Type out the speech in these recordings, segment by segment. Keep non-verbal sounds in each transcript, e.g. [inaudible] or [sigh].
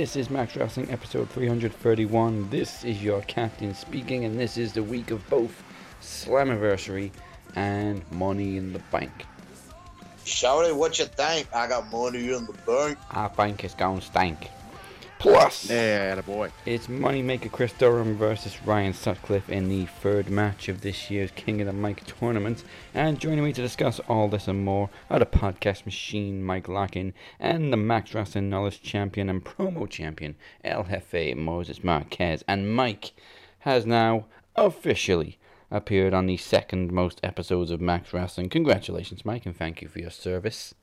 This is Max Wrestling episode 331. This is your captain speaking, and this is the week of both Slammiversary and Money in the Bank. Shout it, what you think? I got money in the bank. I think it's going stank. Plus, Yeah, boy. it's Moneymaker Chris Durham versus Ryan Sutcliffe in the third match of this year's King of the Mic tournament. And joining me to discuss all this and more are the podcast machine Mike Larkin and the Max Wrestling Knowledge Champion and Promo Champion El Jefe Moses Marquez. And Mike has now officially appeared on the second most episodes of Max Wrestling. Congratulations, Mike, and thank you for your service.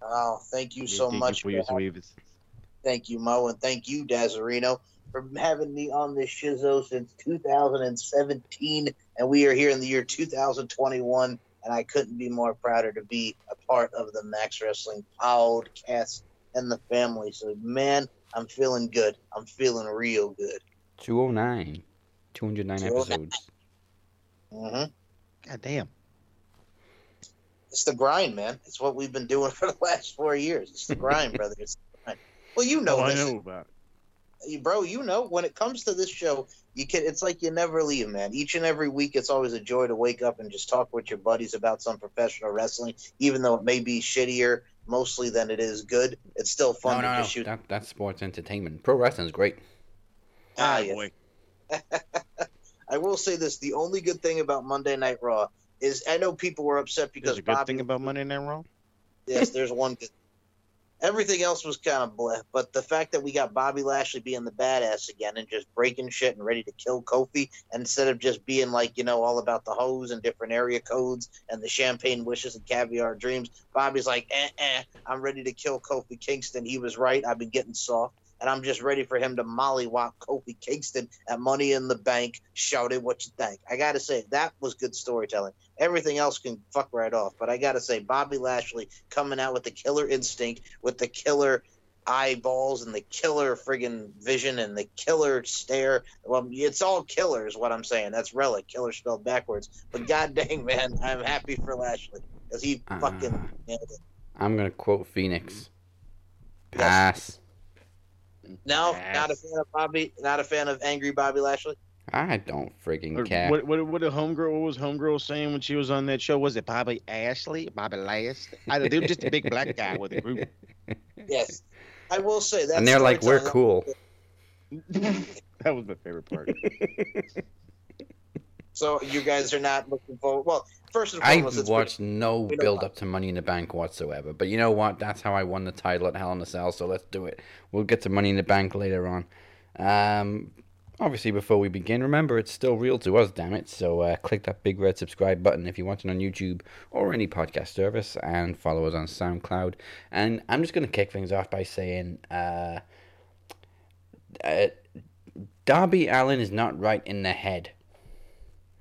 Oh, thank you so much. for your service. Thank you, Mo, and thank you, Dazarino, for having me on this shizzo since 2017. And we are here in the year 2021, and I couldn't be more prouder to be a part of the Max Wrestling podcast and the family. So, man, I'm feeling good. I'm feeling real good. 209. 209 209. episodes. hmm God damn. It's the grind, man. It's what we've been doing [laughs] for the last four years. It's the grind, [laughs] brother. It's the grind. Well, you know Oh, I this. know about it. bro you know when it comes to this show you can it's like you never leave man each and every week it's always a joy to wake up and just talk with your buddies about some professional wrestling even though it may be shittier mostly than it is good it's still fun no, no, to no. shoot That, that's sports entertainment. Pro wrestling's great. Ah, yes. boy. [laughs] i will say this the only good thing about monday night raw is i know people were upset because There's a good Bobby, thing about Monday Night Raw. yes there's one good everything else was kind of bleh but the fact that we got bobby lashley being the badass again and just breaking shit and ready to kill kofi instead of just being like you know all about the hose and different area codes and the champagne wishes and caviar dreams bobby's like eh eh i'm ready to kill kofi kingston. He was right. I've been getting soft and i'm just ready for him to mollywop kofi kingston at money in the bank shout it what you think i gotta say that was good storytelling everything else can fuck right off but i gotta say bobby lashley coming out with the killer instinct with the killer eyeballs and the killer friggin' vision and the killer stare. Well, it's all killer, is what I'm saying. That's relic, killer spelled backwards. But god dang, man, I'm happy for Lashley because he Uh, fucking nailed it. I'm going to quote Phoenix. Yes. Pass. No, Yes. not a fan of Bobby. Not a fan of angry Bobby Lashley. I don't friggin' Or care. What, what, what, did homegirl, what was homegirl saying when she was on that show? Was it Bobby Ashley? Bobby Lashley? I, they were just a big black guy with a group. [laughs] Yes, I will say that. and they're like, we're cool. [laughs] that was my favorite part. [laughs] So you guys are not looking forward. Well, first and I foremost, it's watched no build up to Money in the Bank whatsoever. But you know what? That's how I won the title at Hell in a Cell, so let's do it. We'll get to Money in the Bank later on. Um, obviously, before we begin, remember it's still real to us, damn it. So uh, click that big red subscribe button if you're watching on YouTube or any podcast service and follow us on SoundCloud. And I'm just going to kick things off by saying uh, uh, Darby Allin is not right in the head.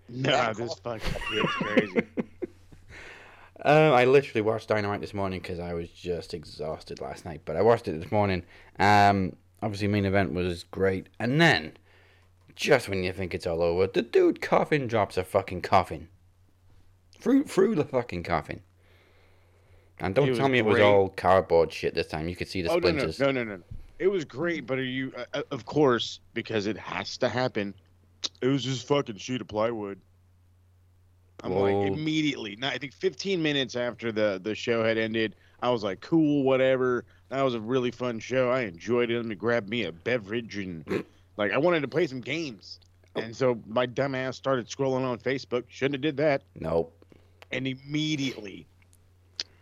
Nah, That this call- fucking kid's crazy. [laughs] Um, I literally watched Dynamite this morning because I was just exhausted last night. But I watched it this morning. Um, obviously, main event was great, and then just when you think it's all over, the dude coffin drops a fucking coffin through through the fucking coffin. And don't tell me it was all cardboard shit this time. You could see the oh, no, no, splinters. no, no, no, no. It was great, but are you, uh, uh, of course, because it has to happen. It was just fucking sheet of plywood. I'm Whoa. like immediately. Not, I think 15 minutes after the the show had ended, I was like, cool, whatever. That was a really fun show. I enjoyed it. Let me grab me a beverage and [clears throat] like I wanted to play some games. Oh. And so my dumb ass started scrolling on Facebook. Shouldn't have did that. Nope. And immediately,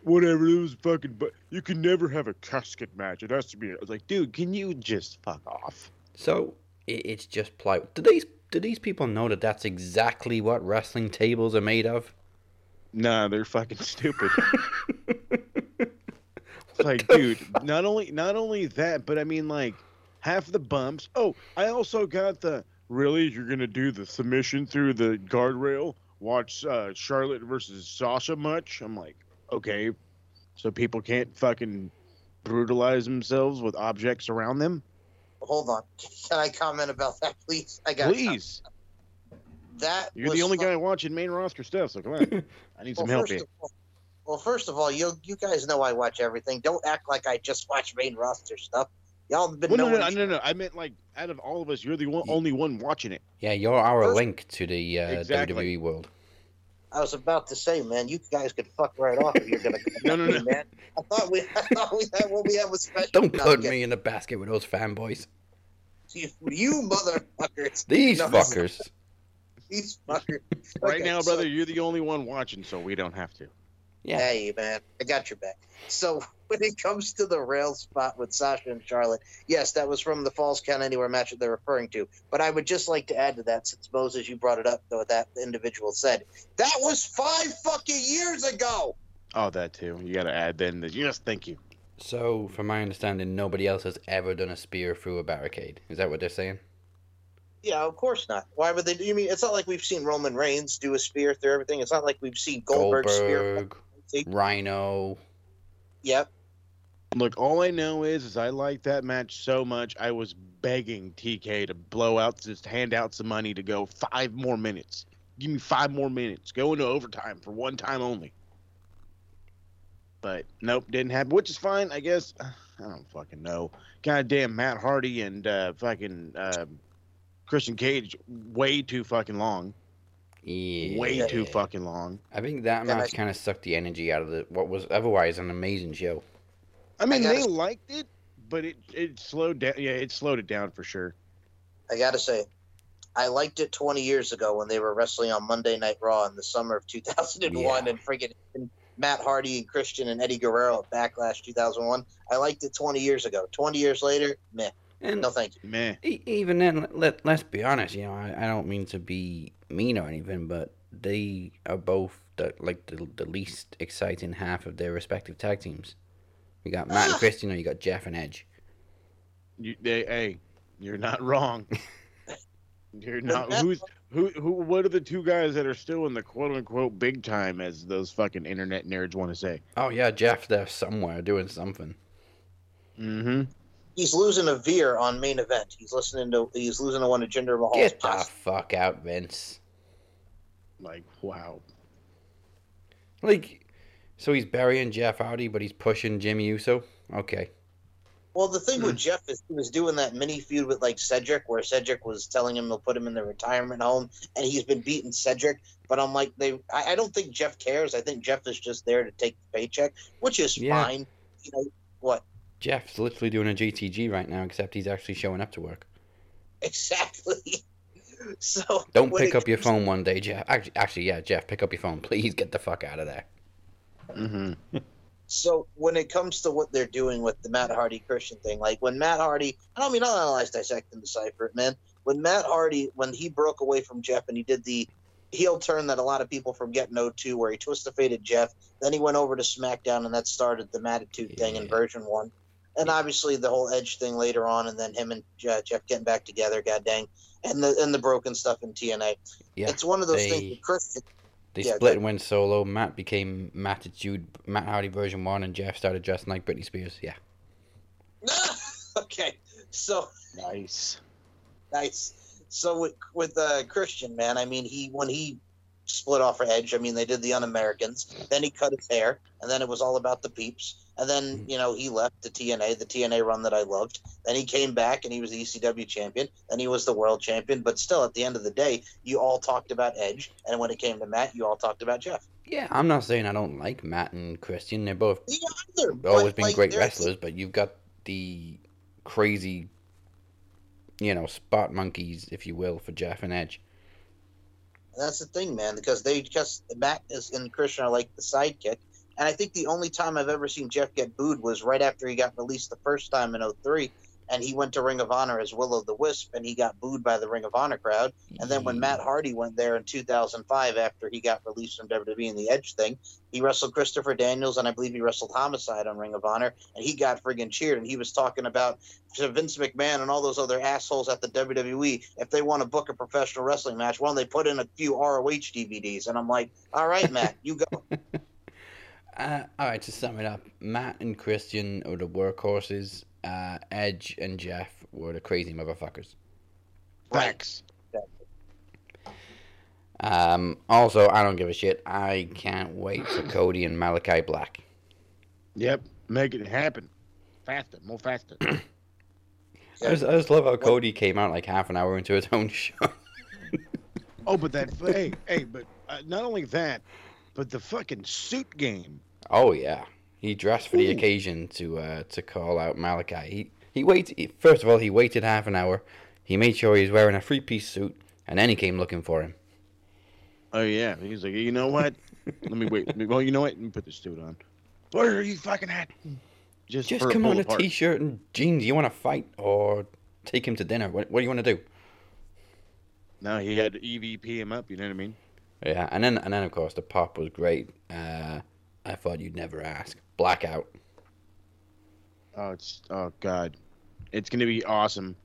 whatever it was fucking. But you can never have a casket match. It has to be. I was like, dude, can you just fuck off? So it's just plywood. Do these do these people know that that's exactly what wrestling tables are made of? Nah, they're fucking stupid. [laughs] Like, dude, not only not only that, but I mean like half the bumps. Oh, I also got the really you're gonna do the submission through the guardrail. Watch uh, Charlotte versus Sasha much. I'm like, okay, so people can't fucking brutalize themselves with objects around them. Hold on. [laughs] Can I comment about that, please? I got Please, that. you're the only fu- guy watching main roster stuff, so come on. I need [laughs] some help here. all, Well, first of all, you you guys know I watch everything. Don't act like I just watch main roster stuff. Y'all have been Well, no, no, no, no, no. I meant like out of all of us, you're the one, only one watching it. Yeah, you're our First- link to the uh, Exactly. WWE world. I was about to say, man, you guys could fuck right off if you're gonna. [laughs] No, no, no. man. I thought we, I thought we had what we had was special. Don't put me in the basket with those fanboys. You, you motherfuckers. These No, fuckers. These fuckers. Right Okay, now, so- brother, you're the only one watching, so we don't have to. Yeah. Hey, man, I got your back. So [laughs] when it comes to the rail spot with Sasha and Charlotte, yes, that was from the Falls Count Anywhere match that they're referring to. But I would just like to add to that, since Moses, you brought it up, though, that individual said that was five fucking years ago. Oh, that too. You got to add then. The, yes, thank you. So, from my understanding, nobody else has ever done a spear through a barricade. Is that what they're saying? Yeah, of course not. Why would they do? You mean it's not like we've seen Roman Reigns do a spear through everything? It's not like we've seen Goldberg, spear. Goldberg, See? Rhino. Yep. Look, all I know is, is I like that match so much. I was begging TK to blow out, just hand out some money to go five more minutes. Give me five more minutes. Go into overtime for one time only. But nope, didn't happen. Which is fine, I guess. [sighs] I don't fucking know. Goddamn Matt Hardy and uh, fucking uh, Christian Cage, way too fucking long. Yeah. Way too fucking long. I think that Yeah, match kind of sucked the energy out of the what was otherwise an amazing show. I mean, gotta they s- liked it, but it it slowed down. Yeah, it slowed it down for sure. I gotta say, I liked it 20 years ago when they were wrestling on Monday Night Raw in the summer of 2001, Yeah. and freaking and Matt Hardy and Christian and Eddie Guerrero at Backlash 2001. I liked it 20 years ago. 20 years later, meh. And No, thank you. Meh. e- even then, let, let let's be honest. You know, I, I don't mean to be mean or anything, but they are both the, like the, the least exciting half of their respective tag teams. You got Matt and Ah. Christian, or you got Jeff and Edge. You, they, hey, you're not wrong. [laughs] you're not. Who's who? Who? What are the two guys that are still in the quote unquote big time, as those fucking internet nerds want to say? Oh yeah, Jeff there somewhere doing something. Mm-hmm. He's losing a veer on main event. He's listening to. He's losing to one of Jinder Mahal's Get the past- fuck out, Vince. Like wow. Like, so he's burying Jeff Hardy, but he's pushing Jimmy Uso. Okay. Well, the thing Hmm. with Jeff is he was doing that mini feud with like Cedric, where Cedric was telling him to put him in the retirement home, and he's been beating Cedric. But I'm like, they, I, I don't think Jeff cares. I think Jeff is just there to take the paycheck, which is Yeah. fine. You know what? Jeff's literally doing a GTG right now, except he's actually showing up to work. Exactly. [laughs] So Don't pick up your comes- phone one day, Jeff. Actually, actually, yeah, Jeff, pick up your phone. [laughs] Please get the fuck out of there. Mm-hmm. So when it comes to what they're doing with the Matt Hardy Christian thing, like when Matt Hardy, I don't mean I'll analyze, dissect, and decipher it, man. When Matt Hardy, when he broke away from Jeff and he did the heel turn that a lot of people from forget no two, where he twisted fated Jeff, then he went over to SmackDown and that started the Mattitude thing in version one, and obviously the whole Edge thing later on, and then him and Jeff getting back together, god dang, and the and the broken stuff in TNA. Yeah, it's one of those they- things Christian. They Yeah, split go- and went solo. Matt became Mattitude, Matt Hardy version one, and Jeff started dressing like Britney Spears. Yeah. [laughs] okay, so Nice. Nice. So with with uh, Christian, man, I mean, he when he split off for Edge, I mean, they did the Un-Americans. Then he cut his hair, and then it was all about the peeps. And then Mhm. you know he left the TNA, the TNA run that I loved. Then he came back, and he was the ECW champion. Then he was the world champion. But still, at the end of the day, you all talked about Edge, and when it came to Matt, you all talked about Jeff. Yeah, I'm not saying I don't like Matt and Christian. They're both either. always but, been like, great wrestlers, but you've got the crazy, you know, spot monkeys, if you will, for Jeff and Edge. That's the thing, man, because they just Matt is and Christian are like the sidekick. And I think the only time I've ever seen Jeff get booed was right after he got released the first time in 03 and he went to Ring of Honor as Will of the Wisp and he got booed by the Ring of Honor crowd. And then when Matt Hardy went there in 2005 after he got released from WWE in the Edge thing, he wrestled Christopher Daniels and I believe he wrestled Homicide on Ring of Honor and he got friggin' cheered and he was talking about to Vince McMahon and all those other assholes at the WWE if they want to book a professional wrestling match, why don't they put in a few ROH DVDs? And I'm like, all right, Matt, you go. [laughs] Uh, all right, to sum it up, Matt and Christian are the workhorses. Uh, Edge and Jeff were the crazy motherfuckers. Facts. Um, also, I don't give a shit. I can't wait for Cody and Malachi Black. Yep, make it happen. Faster, more faster. [clears throat] I just, I just love how Cody came out like half an hour into his own [laughs] show. oh, but that hey hey, but uh, not only that, but the fucking suit game. Oh yeah, he dressed for the Ooh. occasion to uh, to call out Malachi. He he waited. First of all, he waited half an hour. He made sure he was wearing a three piece suit, and then he came looking for him. Oh yeah, he's like, you know what? [laughs] Let me wait. Let me- Well, you know what? Let me put this suit on. Where are you fucking at? Just, Just come on a apart. t-shirt and jeans. You want to fight or take him to dinner? What, what do you want to do? No, he had to EVP him up. You know what I mean? Yeah, and then and then of course the pop was great. Uh, I thought you'd never ask. Blackout. Oh, it's oh god, it's gonna be awesome.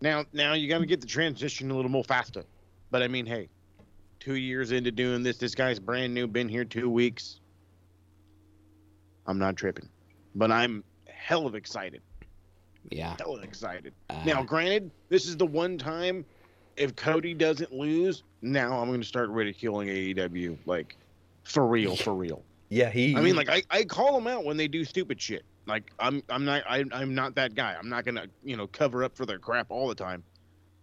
Now, now you gotta get the transition a little more faster. But I mean, hey, two years into doing this, this guy's brand new, been here two weeks. I'm not tripping, but I'm hell of excited. Yeah. Hell of excited. Uh, Now, granted, this is the one time if Cody doesn't lose, now I'm going to start ridiculing AEW like for real, for real. Yeah, he. I mean, like I, I call them out when they do stupid shit. Like I'm I'm not I, I'm not that guy. I'm not gonna you know cover up for their crap all the time.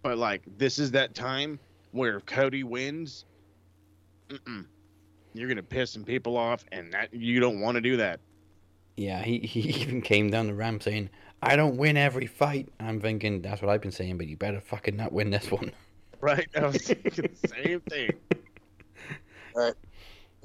But like this is that time where if Cody wins, mm-mm, you're gonna piss some people off, and that you don't want to do that. Yeah, he, [laughs] he even came down the ramp saying, I don't win every fight. I'm thinking, that's what I've been saying, but you better fucking not win this one. Right? I was thinking the same thing. [laughs]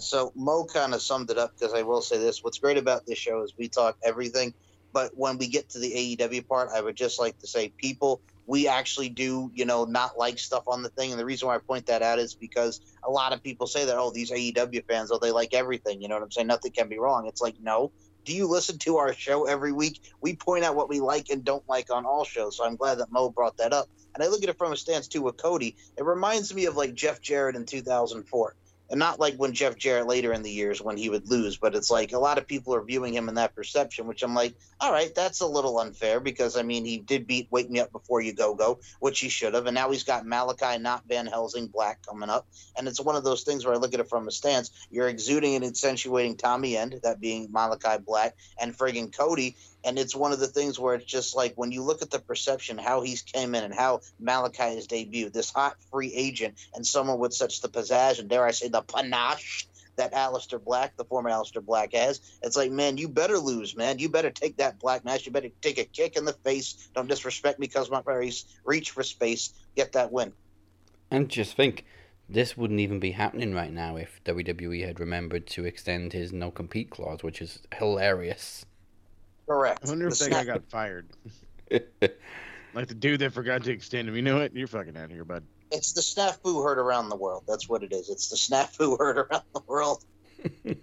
So Mo kind of summed it up because I will say this: what's great about this show is we talk everything, but when we get to the AEW part, I would just like to say, people, we actually do, you know, not like stuff on the thing, and the reason why I point that out is because a lot of people say that, oh, these AEW fans, oh, they like everything. You know what I'm saying? Nothing can be wrong. It's like, no. Do you listen to our show every week? We point out what we like and don't like on all shows. So I'm glad that Mo brought that up. And I look at it from a stance too with Cody. It reminds me of like Jeff Jarrett in 2004 and not like when Jeff Jarrett later in the years when he would lose, but it's like a lot of people are viewing him in that perception, which I'm like, all right, that's a little unfair because I mean he did beat Wake Me Up Before You Go Go, which he should have, and now he's got Malachi, not Van Helsing, Black coming up, and it's one of those things where I look at it from a stance. You're exuding and accentuating Tommy End, that being Malachi Black, and friggin' Cody, and it's one of the things where it's just like when you look at the perception, how he's came in and how Malachi has debuted, this hot free agent and someone with such the pizzazz and dare I say the panache that Aleister Black, the former Aleister Black, has. It's like, man, you better lose, man. You better take that black match. You better take a kick in the face. Don't disrespect me because my race. Reach for space. Get that win. And just think, this wouldn't even be happening right now if WWE had remembered to extend his no compete clause, which is hilarious. Correct. I wonder if The that guy got fired. [laughs] Like the dude that forgot to extend him. You know what? You're fucking out of here, bud. It's the snafu heard around the world. That's what it is. It's the snafu [laughs] heard around the world. [laughs]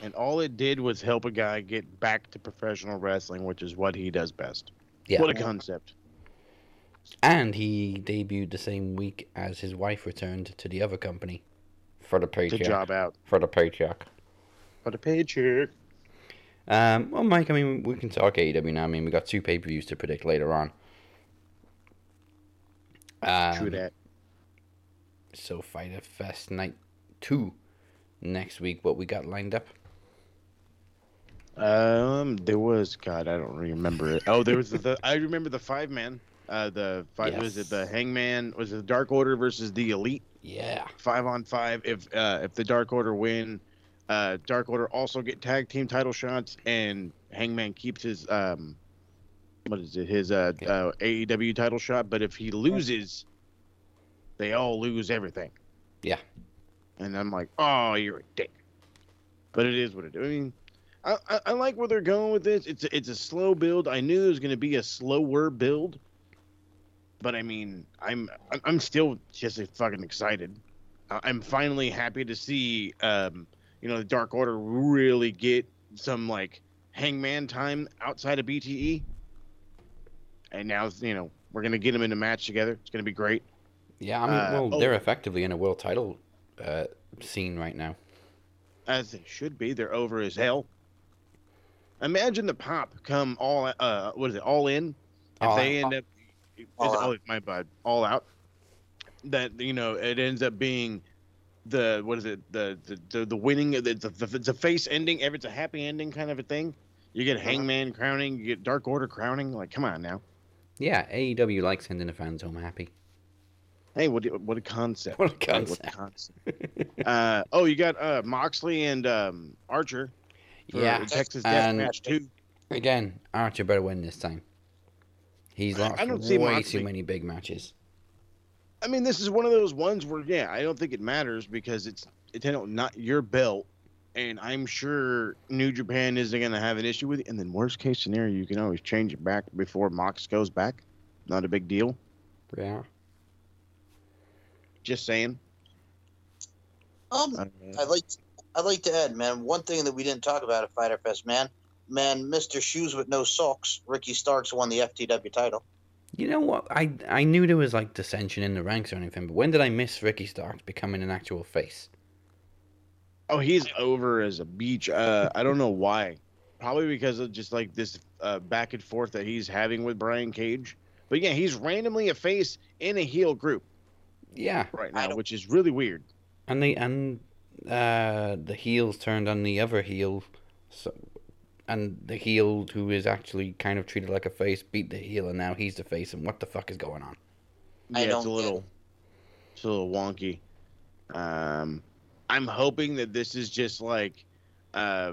And all it did was help a guy get back to professional wrestling, which is what he does best. Yeah. What a concept. And he debuted the same week as his wife returned to the other company for the To paycheck. job out. For the paycheck. For the paycheck. Um, well, Mike, I mean, we can talk AEW now. I mean, we got two pay per views to predict later on. Um, True that. So, Fyter Fest Night 2 next week. What we got lined up? Um, there was God, I don't remember it. Oh, there was the, the I remember the five man. Uh, the five was it the Hangman? Was it the Dark Order versus the Elite? Yeah. Five on five. If uh if the Dark Order win, uh Dark Order also get tag team title shots, and Hangman keeps his um, what is it? His uh, Yeah. uh AEW title shot. But if he loses, they all lose everything. Yeah. And I'm like, oh, you're a dick. But it is what it is. I mean, I, I, I like where they're going with this. It's a, it's a slow build. I knew it was going to be a slower build, but I mean, I'm I'm- I'm still just fucking excited. I'm finally happy to see, um, you know, the Dark Order really get some like Hangman time outside of BTE, and now you know we're gonna get them in a match together. It's gonna be great. Yeah, I mean, Uh, well, oh. they're effectively in a world title uh, scene right now. as they should be. They're over as hell. Imagine the pop come all uh what is it all in? If All they Out. end up, All it- Out. oh my bad, all out. that you know it ends up being the what is it the the the, the winning the, the, the it's a face ending if it's a happy ending kind of a thing. You get Uh-huh. Hangman crowning, you get Dark Order crowning. Like, come on now. Yeah, AEW likes sending the fans home happy. Hey, what a- what a concept! What a concept. concept. [laughs] uh, oh, you got uh, Moxley and um, Archer Yeah, Texas Deathmatch too. Again, Archer better win this time. He's lost I don't see way Moxley- too many big matches. I mean, this is one of those ones where, yeah, I don't think it matters because it's it's not your belt, and I'm sure New Japan isn't going to have an issue with it. And then worst case scenario, you can always change it back before Mox goes back. Not a big deal. Yeah. Just saying. Um, I'd like I'd like to add, man, one thing that we didn't talk about at Fyter Fest, man. Man, Mr. Shoes with no socks, Ricky Starks won the FTW title. You know what? I I knew there was like dissension in the ranks or anything, but when did I miss Ricky Starks becoming an actual face? oh, he's over as a beach. Uh, I don't know why. Probably because of just like this uh, back and forth that he's having with Brian Cage. But yeah, he's randomly a face in a heel group Yeah, right now, which is really weird. and the and uh the heels turned on the other heel, so and the heel who is actually kind of treated like a face beat the heel, and now he's the face. And what the fuck is going on? I Yeah, it's don't a little, it's a little wonky. Um, I'm hoping that this is just like, uh,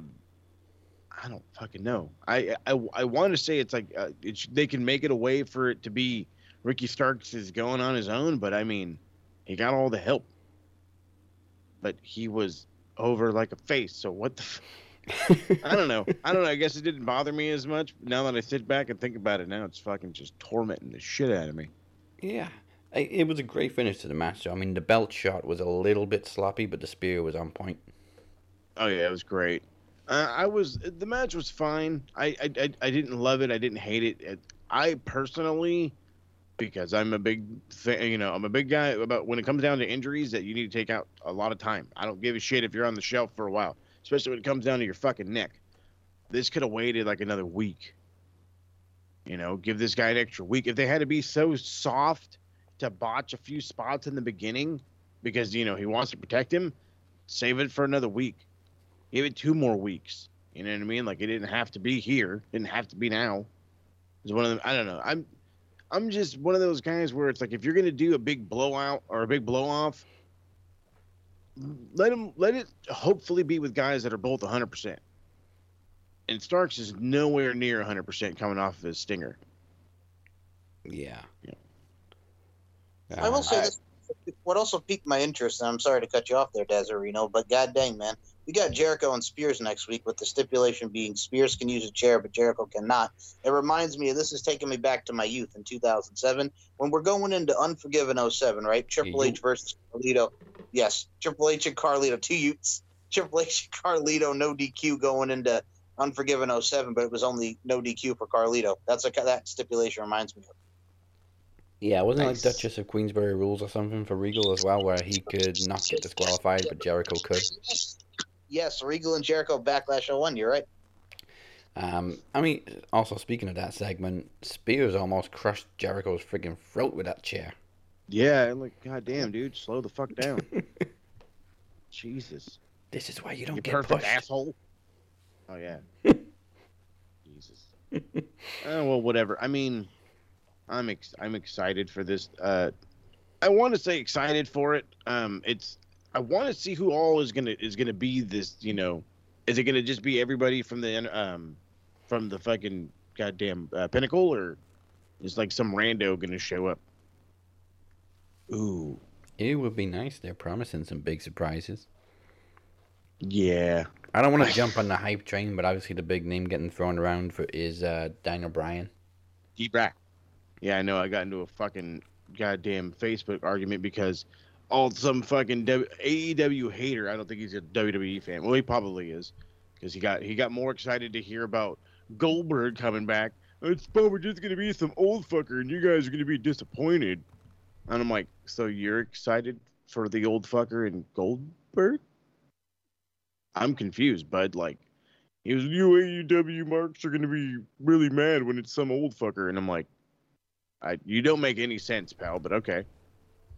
I don't fucking know. I I, I want to say it's like uh, it sh- they can make it a way for it to be Ricky Starks is going on his own, but I mean, he got all the help, but he was over like a face. So what the? F- [laughs] I don't know. I don't know. I guess it didn't bother me as much. Now that I sit back and think about it, now it's fucking just tormenting the shit out of me. Yeah, it was a great finish to the match. I mean, the belt shot was a little bit sloppy, but the spear was on point. Oh yeah, it was great. Uh, I was the match was fine. I, I I I didn't love it. I didn't hate it. I personally, because I'm a big fan, you know, I'm a big guy about when it comes down to injuries that you need to take out a lot of time. I don't give a shit if you're on the shelf for a while, especially when it comes down to your fucking neck. This could have waited like another week. You know, give this guy an extra week. If they had to be so soft to botch a few spots in the beginning because you know he wants to protect him, save it for another week give it two more weeks. You know what I mean? Like it didn't have to be here. Didn't have to be now. It's one of them. I don't know. I'm I'm just one of those guys where it's like if you're gonna do a big blowout or a big blow off, let him let it hopefully be with guys that are both 100. percent And Starks is nowhere near 100 percent coming off of his stinger. Yeah. Yeah. I will say Uh, this. What also piqued my interest, and I'm sorry to cut you off there, Desirino, but god dang, man. We got Jericho and Spears next week, with the stipulation being Spears can use a chair, but Jericho cannot. It reminds me of this is taking me back to my youth in 2007 when we're going into Unforgiven 07, right? Triple You- H versus Carlito. Yes, Triple H and Carlito, two youths. [laughs] Triple H and Carlito, no DQ going into Unforgiven 07, but it was only no DQ for Carlito. That's a that stipulation reminds me of. Yeah, wasn't it like Duchess of Queensberry rules or something for Regal as well, where he could not get disqualified, but Jericho could. Yes, Regal and Jericho Backlash 01. You're right. Um, I mean, also speaking of that segment, Spears almost crushed Jericho's freaking throat with that chair. Yeah, like goddamn, dude, slow the fuck down. [laughs] Jesus. This is why you don't You get perfect pushed. asshole. [laughs] Oh yeah. Jesus. uh, well, whatever. I mean, I'm ex- I'm excited for this. Uh, I want to say excited for it. Um, it's I want to see who all is gonna is gonna be this. You know, is it gonna just be everybody from the um from the fucking goddamn uh, pinnacle, or is like some rando gonna show up? Ooh, It would be nice. They're promising some big surprises. yeah. I don't want to jump on the hype train, but obviously the big name getting thrown around for is uh, Daniel Bryan. Deep rack. Yeah, I know. I got into a fucking goddamn Facebook argument because all some fucking w- AEW hater. I don't think he's a WWE fan. Well, he probably is because he got he got more excited to hear about Goldberg coming back. It's probably just gonna be some old fucker, and you guys are gonna be disappointed. And I'm like, so you're excited for the old fucker and Goldberg? I'm confused, bud. Like, he was you AEW marks are gonna be really mad when it's some old fucker, and I'm like, I you don't make any sense, pal. But okay,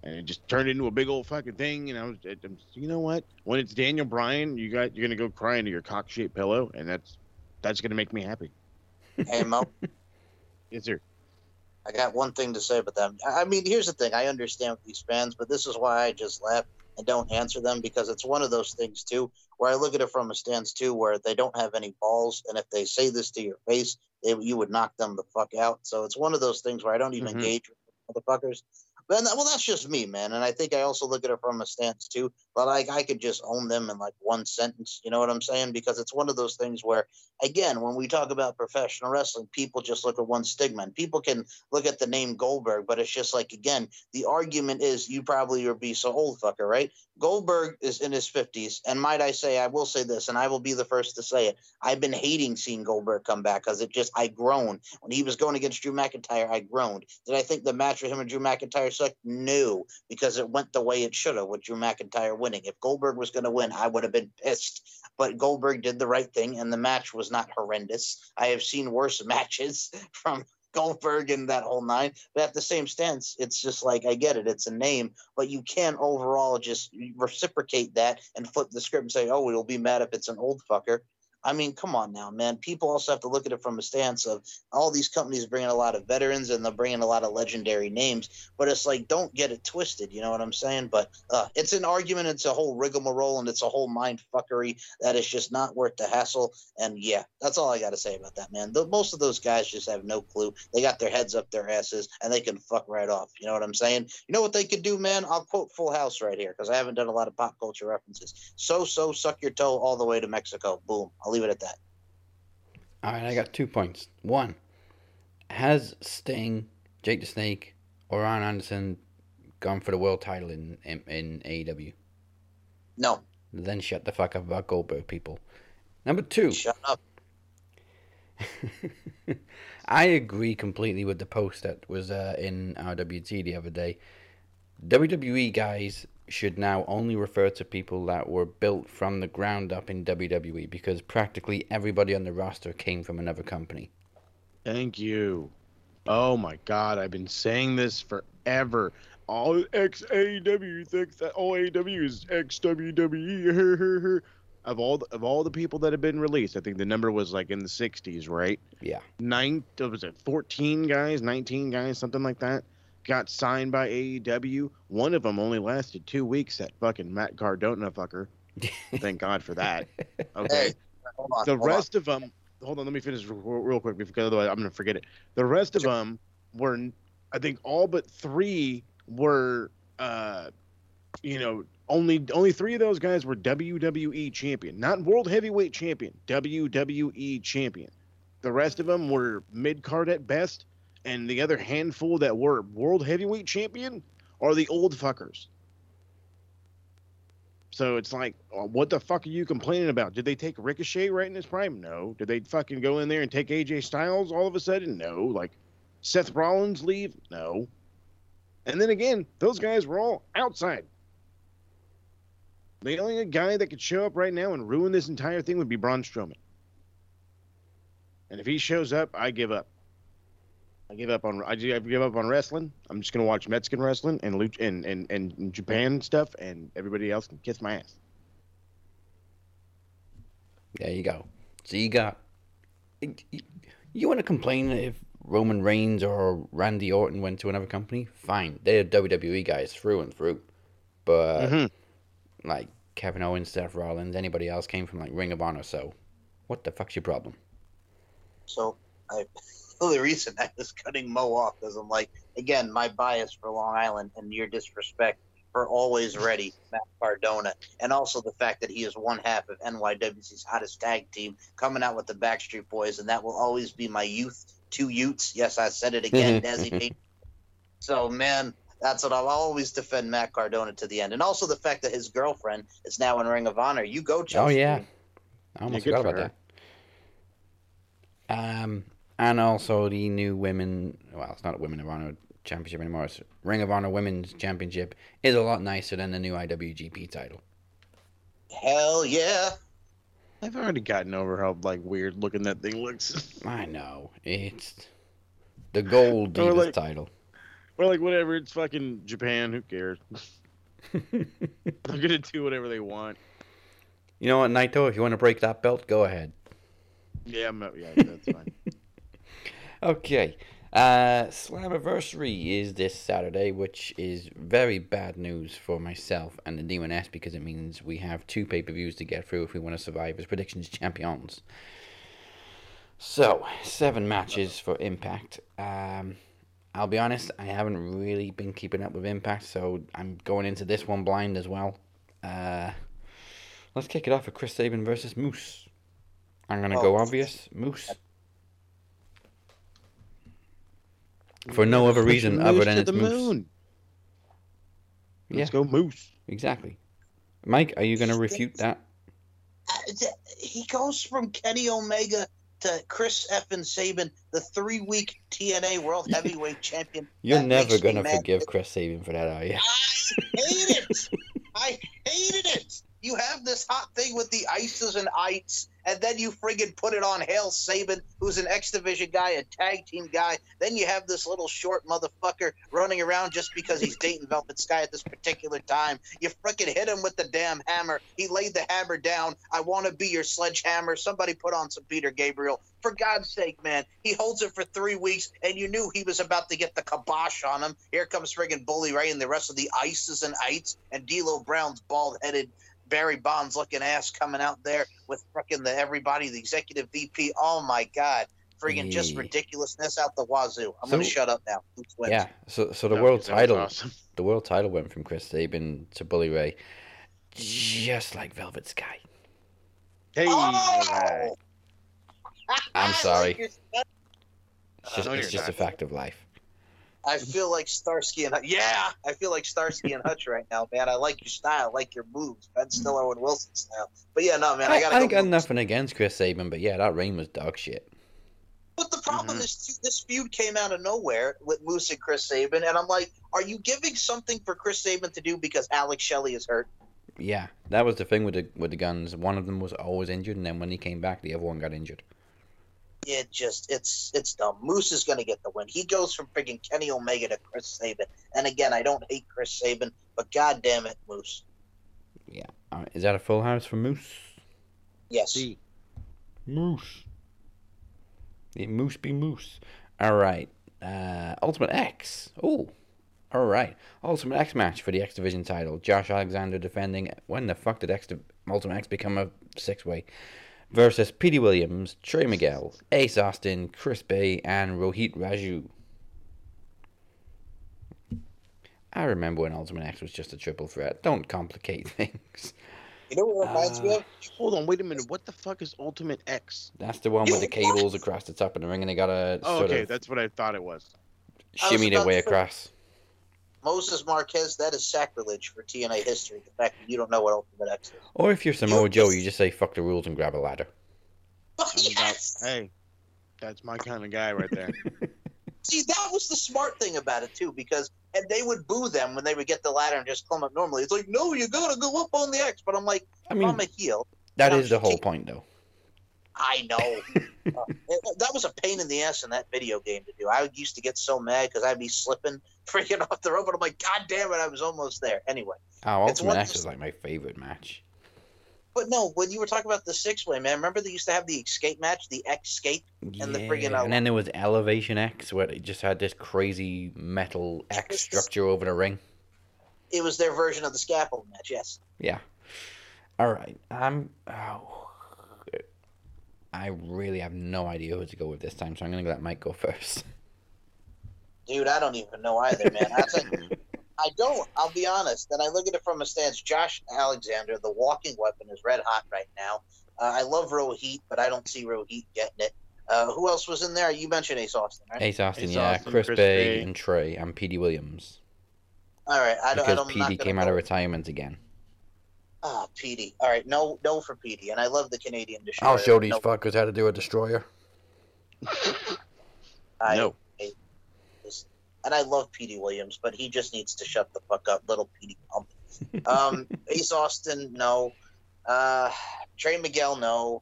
and it just turned into a big old fucking thing. And I was, it, I'm- you know what? When it's Daniel Bryan, you got you're gonna go cry into your cock shaped pillow, and that's that's gonna make me happy. Hey Mo, [laughs] Yes, sir. I got one thing to say about them. I mean, here's the thing. I understand these fans, but this is why I just laugh and don't answer them because it's one of those things too, where I look at it from a stance too, where they don't have any balls, and if they say this to your face, they, you would knock them the fuck out. So it's one of those things where I don't even Mhm. engage with the motherfuckers. Well, that's just me, man. And I think I also look at it from a stance too. But like I could just own them in like one sentence. You know what I'm saying? Because it's one of those things where, again, when we talk about professional wrestling, people just look at one stigma. And people can look at the name Goldberg, but it's just like again, the argument is you probably would be so old fucker, right? Goldberg is in his 50s, and might I say, I will say this, and I will be the first to say it. I've been hating seeing Goldberg come back because it just I groaned when he was going against Drew McIntyre. I groaned. Did I think the match with him and Drew McIntyre sucked? No, because it went the way it should have with Drew McIntyre winning. If Goldberg was going to win, I would have been pissed. But Goldberg did the right thing, and the match was not horrendous. I have seen worse [laughs] matches from Goldberg and that whole nine. But at the same stance, it's just like I get it, it's a name, but you can't overall just reciprocate that and flip the script and say, "Oh, we'll be mad if it's an old fucker." I mean, come on now, man. People also have to look at it from a stance of all these companies bringing a lot of veterans and they're bringing a lot of legendary names. But it's like, don't get it twisted. You know what I'm saying? But uh, it's an argument. It's a whole rigmarole and it's a whole mind fuckery that is just not worth the hassle. And yeah, that's all I got to say about that, man. The, most of those guys just have no clue. They got their heads up their asses and they can fuck right off. You know what I'm saying? You know what they could do, man? I'll quote Full House right here because I haven't done a lot of pop culture references. So, so, suck your toe all the way to Mexico. Boom. I'll leave it at that. All right, I got two points. One, has Sting, Jake the Snake, or Arn Anderson gone for the world title in in, in AEW? No, Then shut the fuck up about Goldberg, people. Number two, shut up. [laughs] I agree completely with the post that was uh, in RWT the other day. WWE guys should now only refer to people that were built from the ground up in WWE because practically everybody on the roster came from another company. Thank you. Oh my God, I've been saying this forever. All ex AEW thinks that all AEW is ex WWE. [laughs] Of all the, of all the people that have been released, I think the number was like in the 60s, right? Yeah. Nine, was it 14 guys, 19 guys, something like that? Got signed by AEW. One of them only lasted two weeks. That fucking Matt Cardona fucker. [laughs] Thank God for that. [laughs] Okay Hey, on. the hold on. rest of them hold on let me finish real, real quick because otherwise i'm going to forget it the rest of them were i think all but three were uh you know only only three of those guys were wwe champion not world heavyweight champion wwe champion the rest of them were mid card at best and the other handful that were world heavyweight champion are the old fuckers so it's like, uh, what the fuck are you complaining about? Did they take Ricochet right in his prime? No. Did they fucking go in there and take AJ Styles all of a sudden? No. Like, Seth Rollins leave? No. And then again, those guys were all outside. The only guy that could show up right now and ruin this entire thing would be Braun Strowman. And if he shows up, I give up. I give up on I give up on wrestling. I'm just gonna watch Mexican wrestling and luch and, and and Japan stuff, and everybody else can kiss my ass. There you go. So you got. You want to complain if Roman Reigns or Randy Orton went to another company? Fine. They're WWE guys through and through. But, Mhm. like, Kevin Owens, Seth Rollins, anybody else came from, like, Ring of Honor, so what the fuck's your problem? So I [laughs] the reason I was cutting Mo off because I'm like, again, my bias for Long Island and your disrespect for always ready Matt Cardona, and also the fact that he is one half of NYWC's hottest tag team coming out with the Backstreet Boys, and that will always be my youth. Two Utes. Yes, I said it again. Designate. So man. That's what I'll always defend Matt Cardona to the end, and also the fact that his girlfriend is now in Ring of Honor. You go, Oh, yeah. I almost good forgot for about that. Um, and also the new women. Well, it's not a Women of Honor Championship anymore. It's Ring of Honor Women's Championship is a lot nicer than the new IWGP title. Hell yeah! I've already gotten over how like weird looking that thing looks. [laughs] I know it's the gold Or Divas like- title. We're like, whatever. It's fucking Japan. Who cares? [laughs] They're gonna do whatever they want. You know what, Naito? If you want to break that belt, go ahead. Yeah, I'm, not. yeah, that's fine. [laughs] Okay. Uh, Slammiversary is this Saturday, which is very bad news for myself and the D1S because it means we have two pay per views to get through if we want to survive as predictions champions. So, seven matches for Impact. Um, I'll be honest, I haven't really been keeping up with Impact, so I'm going into this one blind as well. Uh, let's kick it off with Chris Sabin versus Moose. I'm going to go Oh. obvious Moose. For no other reason the other than to it's the moose. moon. Yeah. Let's go moose. Exactly. Mike, are you going to refute that? Uh, he goes from Kenny Omega to Chris Evans Sabin, the three week TNA World [laughs] Heavyweight Champion. You're That never going to forgive Chris Sabin for that, are you? I hate it. I hated it. You have this hot thing with the Aces and Eights, and then you friggin' put it on Hale Sabin, who's an X Division guy, a tag team guy. Then you have this little short motherfucker running around just because he's dating Velvet Sky at this particular time. You frickin' hit him with the damn hammer. He laid the hammer down. I want to be your sledgehammer. Somebody put on some Peter Gabriel. For God's sake, man. He holds it for three weeks, and you knew he was about to get the kibosh on him. Here comes friggin' Bully Ray and the rest of the Aces and Eights, and D'Lo Brown's bald headed Barry Bonds looking ass coming out there with frickin' the everybody, the executive VP. Oh my God. Friggin' just ridiculousness out the wazoo. I'm gonna shut up now. Yeah. So, so the No, world 'cause that was title, awesome. [laughs] the world title went from Chris Sabin to Bully Ray, just like Velvet Sky. Hey, Oh! I'm [laughs] sorry. It's just, it's just a fact of life. I feel like Starsky and Hutch. Yeah, I feel like Starsky and Hutch right now, man. I like your style, I like your moves, Ben Stiller and Wilson style. But yeah, no, man, I, I, gotta I, go. got Moose. nothing against Chris Sabin, but yeah, that reign was dog shit. But the problem Mhm. is, too, this feud came out of nowhere with Moose and Chris Sabin, and I'm like, are you giving something for Chris Sabin to do because Alex Shelley is hurt? Yeah, that was the thing with the with the guns. One of them was always injured, and then when he came back, the other one got injured. It just, it's, it's dumb. Moose is gonna get the win. He goes from freaking Kenny Omega to Chris Sabin, and again, I don't hate Chris Sabin, but god damn it, Moose. All right, is that a full house for Moose? Yes. See, Moose. The Moose be Moose. All right. Uh, Ultimate X. Oh. All right. Ultimate X match for the X Division title. Josh Alexander defending. When the fuck did X Ultimate X become a six way? Versus Petey Williams, Trey Miguel, Ace Austin, Chris Bey, and Rohit Raju. I remember when Ultimate X was just a triple threat. Don't complicate [laughs] things. You know what reminds me Uh, of? hold on, wait a minute. What the fuck is Ultimate X? That's the one with the cables across the top of the ring, and they got a. Oh, okay, of that's what I thought it was. Shimmy their way across. Moses Marquez, that is sacrilege for TNA history. The fact that you don't know what Ultimate X is. Or if you're Samoa You- Joe, you just say fuck the rules and grab a ladder. [laughs] I'm about- yes! hey, that's my kind of guy right there. [laughs] See, that was the smart thing about it too, because and they would boo them when they would get the ladder and just climb up normally. It's like, no, you gotta go up on the X. But I'm like, I mean, I'm a heel. That is I'm the whole kidding. point, though. I know. [laughs] Uh, it- that was a pain in the ass in that video game to do. I used to get so mad because I'd be slipping, [laughs] freaking off the rope, and I'm like, God damn it, I was almost there. Anyway, Oh, Ultimate X is like my favorite match. but no, when you were talking about the six way, man, remember they used to have the escape match, the X escape. And the friggin' Yeah, uh, and then there was Elevation X, where it just had this crazy metal X structure over the ring. It was their version of the scaffold match. Yes. Yeah. All right. I'm. Oh, I really have no idea who to go with this time, so I'm gonna let Mike go first. [laughs] Dude, I don't even know either, man. I think [laughs] I don't. I'll be honest. And I look at it from a stance. Josh Alexander, the walking weapon, is red hot right now. Uh, I love Rohit, but I don't see Rohit getting it. Uh, who else was in there? You mentioned Ace Austin, right? Ace Austin, Ace yeah, Austin, Chris, Chris Bey, Bey. and Trey, and Petey Williams. All right, I don't. Because don't I'm not Petey came out of retirement again. Ah, Petey. All right, no, no for Petey, and I love the Canadian Destroyer. I'll show these No, fuckers how to do a destroyer. [laughs] I, no. and I love Petey Williams, but he just needs to shut the fuck up, little Petey pump. [laughs] Um, Ace Austin, no. Uh, Trey Miguel, no.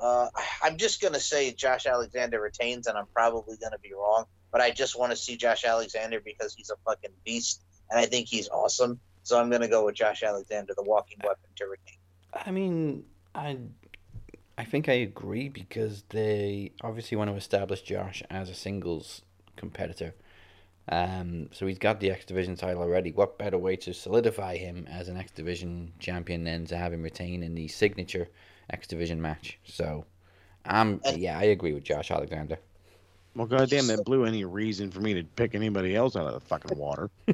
Uh, I'm just gonna say Josh Alexander retains, and I'm probably gonna be wrong. but I just want to see Josh Alexander because he's a fucking beast, and I think he's awesome. So I'm gonna go with Josh Alexander, the walking weapon to retain. I mean, I I think I agree because they obviously want to establish Josh as a singles competitor. Um, so he's got the X Division title already. What better way to solidify him as an X Division champion than to have him retain in the signature X Division match? So, um, yeah, I agree with Josh Alexander. Well, goddamn, that blew any reason for me to pick anybody else out of the fucking water. [laughs]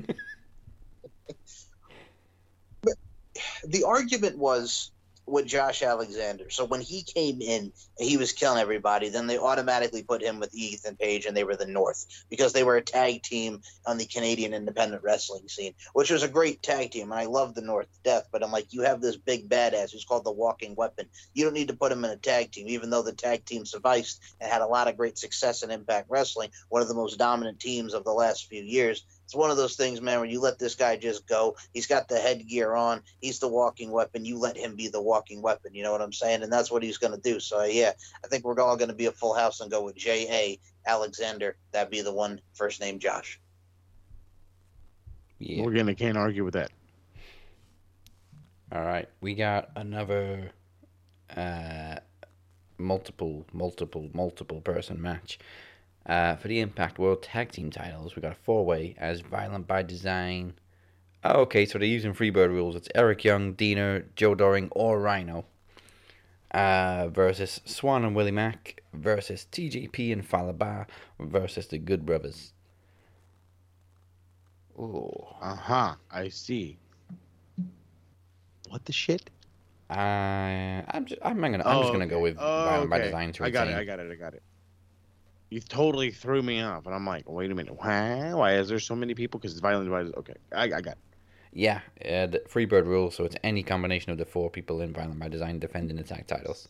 the argument was with Josh Alexander. So when he came in, he was killing everybody. Then they automatically put him with Ethan Page, and they were the North because they were a tag team on the Canadian independent wrestling scene, which was a great tag team. And I love the North death. But I'm like, you have this big badass who's called the Walking Weapon. You don't need to put him in a tag team, even though the tag team sufficed and had a lot of great success in Impact Wrestling, one of the most dominant teams of the last few years it's one of those things, man, where you let this guy just go. He's got the headgear on. He's the walking weapon. You let him be the walking weapon. You know what I'm saying? And that's what he's going to do. So, yeah, I think we're all going to be a full house and go with J.A. Alexander. That'd be the one first name Josh. Yeah. We're gonna can't argue with that. All right, we got another uh, multiple, multiple, multiple person match. Uh, for the Impact World Tag Team titles, we got a four way as Violent by Design. Oh, okay, so they're using Freebird rules. It's Eric Young, Deaner, Joe Doering, or Rhino. Uh, versus Swan and Willie Mack versus TJP and Fallah Bahh versus the Good Brothers. Oh, Uh huh. I see. What the shit? I I'm just I'm gonna I'm just gonna go with Oh, Violent by. Design to retain. I got it. I got it. I got it. You totally threw me off, and I'm like, wait a minute. Why? Why is there so many people? Because it's violent. By okay, I, I got. It. Yeah, uh, the Freebird rule, so it's any combination of the four people in Violent by Design defending tag titles.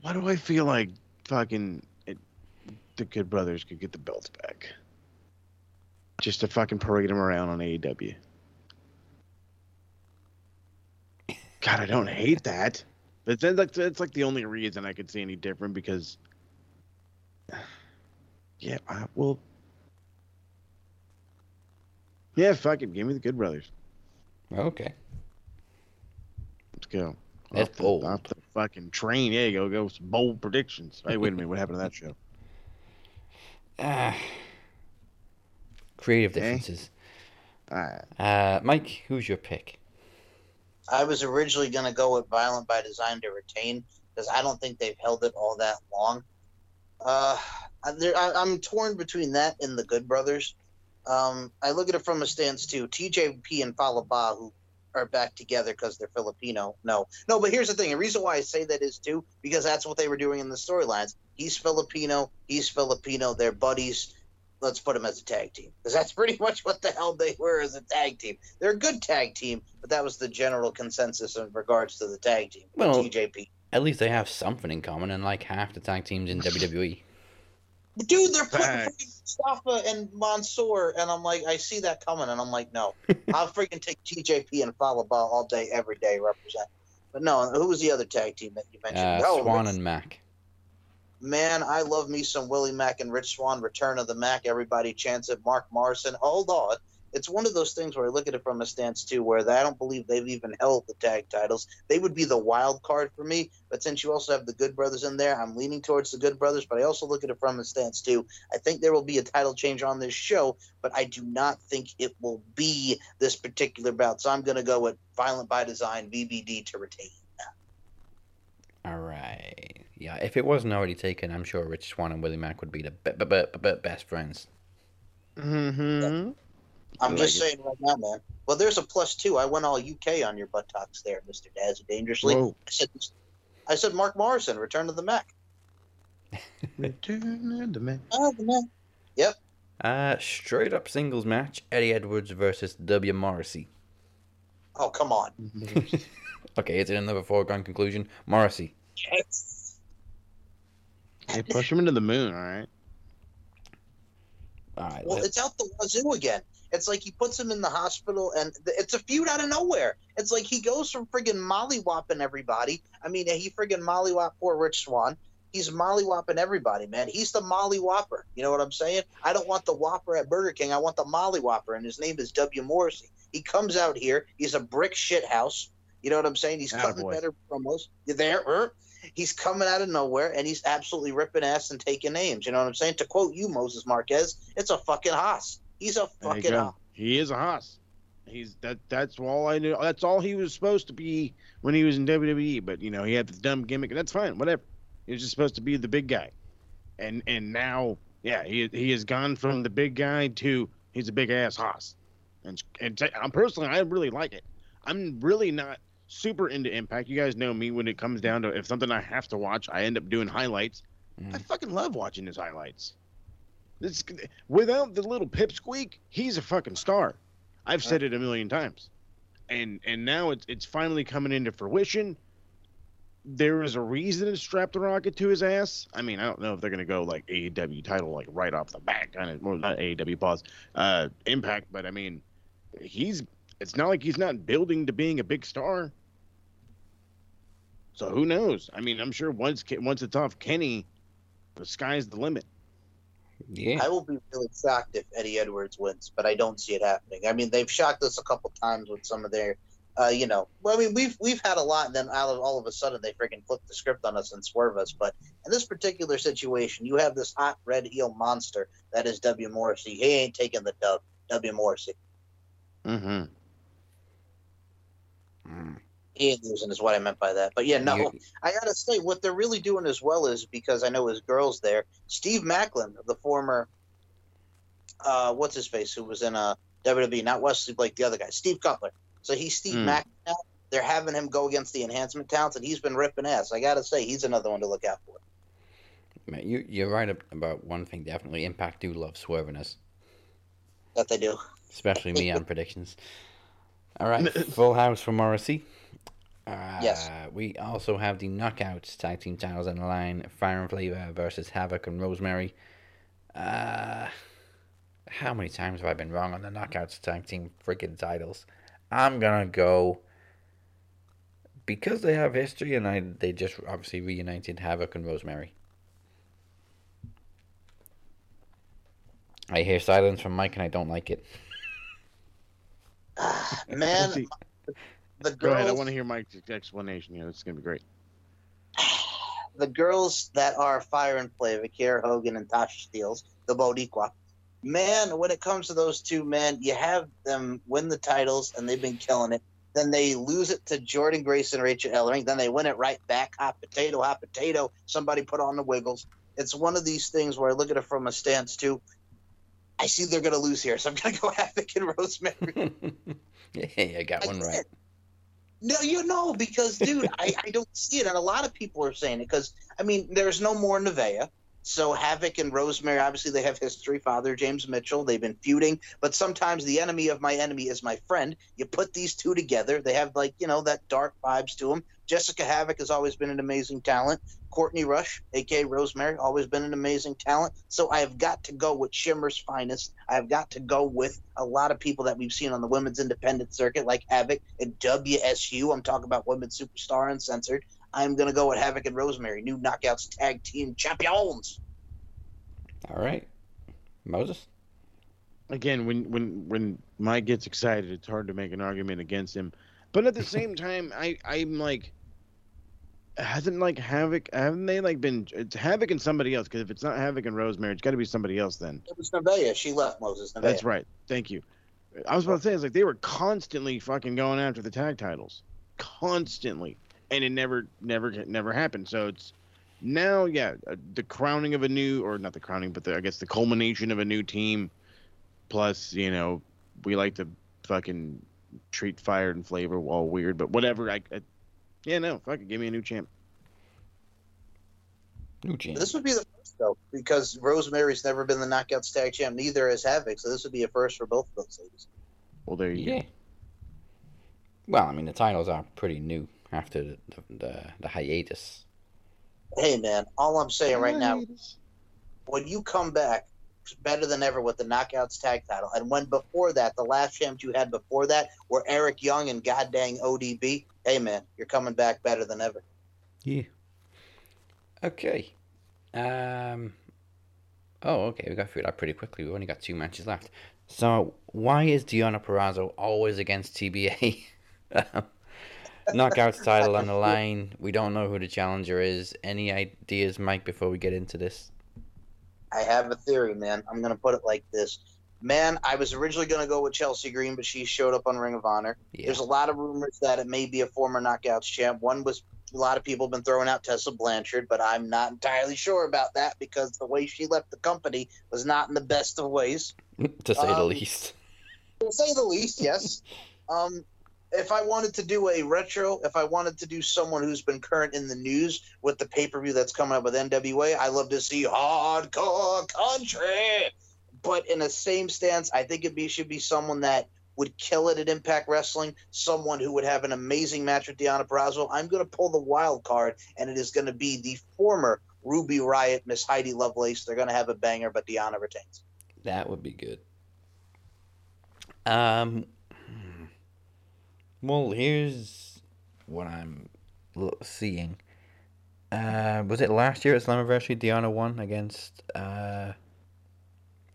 Why do I feel like fucking it, the Good Brothers could get the belts back? Just to fucking parade them around on AEW. God, I don't hate that. But then like it's like the only reason I could see any different because Yeah, I will Yeah, fuck it, give me the Good Brothers. Okay. Let's go. That's Off the, bold. Off the fucking train. Yeah, you go. Go some bold predictions. Hey, wait a minute. What happened to that show? [sighs] Ah. creative Okay. differences. Ah, Uh, Mike, who's your pick? I was originally going to go with Violent by Design to retain because I don't think they've held it all that long. Uh, I- there, I, I'm torn between that and the Good Brothers. Um, I look at it from a stance too. TJP and Fallah Bahh, who are back together because they're Filipino. No, no, but here's the thing. The reason why I say that is too because that's what they were doing in the storylines. He's Filipino. He's Filipino. They're buddies. Let's put them as a tag team because that's [laughs] pretty much what the hell they were as a tag team. They're a good tag team, but that was the general consensus in regards to the tag team. Well- TJP. At least they have something in common, unlike half the tag teams in. [laughs] WWE. Dude, they're putting Mustafa and Mansoor, and I'm like, I see that coming, and I'm like, no, [laughs] I'll freaking take TJP and Fallah Bahh all day, every day, represent. But no, who was the other tag team that you mentioned? Uh, oh, Swan Rich- and Mac. man, I love me some Willie Mack and Rich Swan, Return of the Mac. Everybody chants it. Mark Morrison. Hold on. It's one of those things where I look at it from a stance too, where I don't believe they've even held the tag titles. They would be the wild card for me. But since you also have the Good Brothers in there, I'm leaning towards the Good Brothers. But I also look at it from a stance too. I think there will be a title change on this show, but I do not think it will be this particular bout. So I'm going to go with Violent by Design VBD to retain. All right. Yeah, if it wasn't already taken, I'm sure Rich Swan and Willie Mack would be the be- be- be- be- best friends. Mm-hmm. I'm I just like saying right now, man. Well, there's a plus two. I went all UK on your buttocks there, Mister Daz, dangerously. Whoa. I said, I said, Mark Morrison, Return to [laughs] the Mac. Return of the man. Oh, the Mac. Uh, straight up singles match: Eddie Edwards versus W Morrissey. Oh, come on. [laughs] Okay, is it another foregone conclusion? Morrissey. Yes. Hey, push him into the moon, all right? All right. Well, let- it's out the wazoo again. It's like he puts him in the hospital, and th- it's a feud out of nowhere. It's like he goes from friggin' mollywhopping everybody. I mean, he friggin' mollywhop poor Rich Swan. He's mollywhopping everybody, man. He's the Molly Whopper. You know what I'm saying? I don't want the Whopper at Burger King. I want the Molly Whopper, and his name is W. Morrissey. He comes out here. He's a brick shit house. You know what I'm saying? He's cutting better promos. There? er? He's coming out of nowhere, and he's absolutely ripping ass and taking names. You know what I'm saying? To quote you, Moses Marquez, it's a fucking hoss. He's a There fucking go. hoss. He is a hoss. He's that. That's all I knew. That's all he was supposed to be when he was in WWE. But you know, he had the dumb gimmick, and that's fine. Whatever. He was just supposed to be the big guy, and and now, yeah, he he has gone from the big guy to he's a big ass hoss. And and t- I'm personally, I really like it. I'm really not super into Impact. You guys know me when it comes down to if something I have to watch, I end up doing highlights. I Mm. fucking love watching his highlights. This without the little pipsqueak, he's a fucking star. I've said it a million times, and and now it's it's finally coming into fruition. There is a reason to strap the rocket to his ass. I mean, I don't know if they're gonna go like AEW title like right off the bat, kind of. more not AEW pause, uh, Impact, but I mean, he's. It's not like he's not building to being a big star. So who knows? I mean, I'm sure once once it's off Kenny, the sky's the limit. Yeah. I will be really shocked if Eddie Edwards wins, but I don't see it happening. I mean, they've shocked us a couple times with some of their, uh, you know, well, I mean, we've we've had a lot, and then all of, all of a sudden they freaking flip the script on us and swerve us. But in this particular situation, you have this hot red heel monster that is W. Morrissey. He ain't taking the dub. W. Morrissey. Mm-hmm. Mm. He ain't losing, is what I meant by that. But yeah, no, You- I gotta say, what they're really doing as well is because I know his girls there. Steve Macklin, of the former, uh, what's his face, who was in a WWE, not Wesley Blake, the other guy, Steve Cutler. So he's Steve Hmm. Macklin now. They're having him go against the enhancement talents, and he's been ripping ass. I gotta say, he's another one to look out for. Man, you you're right about one thing. Definitely, Impact do love swerving us, That they do. especially me [laughs] on predictions. All right, full house for Morrissey. Uh, Yes. We also have the Knockouts tag team titles on the line: Fire and Flavor versus Havoc and Rosemary. Uh, how many times have I been wrong on the Knockouts tag team freaking titles? I'm gonna go because they have history and I they just obviously reunited Havoc and Rosemary. I hear silence from Mike and I don't like it. Ah, Man, [laughs] See, the go ahead. I want to hear Mike's explanation. Yeah, this is gonna be great. [sighs] the girls that are Fire and Flavor, Kiera Hogan and Tasha Steeles, the Bodiqua. Man, when it comes to those two men, you have them win the titles and they've been killing it. Then they lose it to Jordynne Grace and Rachel Ellering. Then they win it right back. Hot potato, hot potato. Somebody put on the wiggles. It's one of these things where I look at it from a stance too. I see they're going to lose here, so I'm going [laughs] to go Havoc and Rosemary. [laughs] yeah, I got I one did. right. No, you know, because dude, I, I don't see it, and a lot of people are saying it because I mean, there's no more Nevaeh, so Havoc and Rosemary obviously they have history. Father James Mitchell, they've been feuding, but sometimes the enemy of my enemy is my friend. You put these two together, they have like you know that dark vibes to them. Jessica Havoc has always been an amazing talent. Courtney Rush, aka Rosemary, always been an amazing talent. So I have got to go with Shimmer's finest. I have got to go with a lot of people that we've seen on the women's independent circuit, like Havoc and WSU. I'm talking about women's superstar uncensored. I'm gonna go with Havoc and Rosemary, new knockouts tag team champions. All right, Moses. Again, when when when Mike gets excited, it's hard to make an argument against him. But at the same [laughs] time, I I'm like, hasn't like Havoc haven't they like been it's Havoc and somebody else? Because if it's not Havoc and Rosemary, it's got to be somebody else then. It was Nevaeh. She left Moses. Nevaeh. That's right. Thank you. I was about to say, it's like they were constantly fucking going after the tag titles, constantly, and it never, never, never happened. So it's now, yeah, uh, the crowning of a new, or not the crowning, but the, I guess the culmination of a new team. Plus, you know, we like to fucking treat fire and flavor all weird, but whatever. I, I yeah, no, fuck it, give me a new champ. New champ. This would be the first though, because Rosemary's never been the knockout tag champ. Neither has Havoc. So this would be a first for both of those ladies. Well, there you Yeah. Well, I mean, the titles are pretty new after the the, the, the hiatus. Hey man, all I'm saying right now, when you come back better than ever with the knockouts tag title, and when before that, the last champs you had before that were Eric Young and goddamn ODB. Hey man, you're coming back better than ever. Yeah. Okay. Um. Oh, okay. We got through that pretty quickly. We've only got two matches left. So, why is Deonna Purrazzo always against TBA? [laughs] Knockouts [laughs] title on the line. We don't know who the challenger is. Any ideas, Mike, before we get into this? I have a theory, man. I'm gonna put it like this. Man, I was originally gonna go with Chelsea Green, but she showed up on Ring of Honor. Yeah. There's a lot of rumors that it may be a former Knockouts champ. One was a lot of people have been throwing out Tessa Blanchard, but I'm not entirely sure about that because the way she left the company was not in the best of ways, [laughs] to say the Um, least. to say the least. Yes. [laughs] um, if I wanted to do a retro, if I wanted to do someone who's been current in the news with the pay per view that's coming up with NWA, I love to see Hardcore Country. But in the same stance, I think it be, should be someone that would kill it at Impact Wrestling, someone who would have an amazing match with Deonna Purrazzo. I'm going to pull the wild card, and it is going to be the former Ruby Riott, Miss Heidi Lovelace. They're going to have a banger, but Deonna retains. That would be good. Um. Well, here's what I'm seeing. Uh, was it last year at Slammiversary? Deonna won against uh,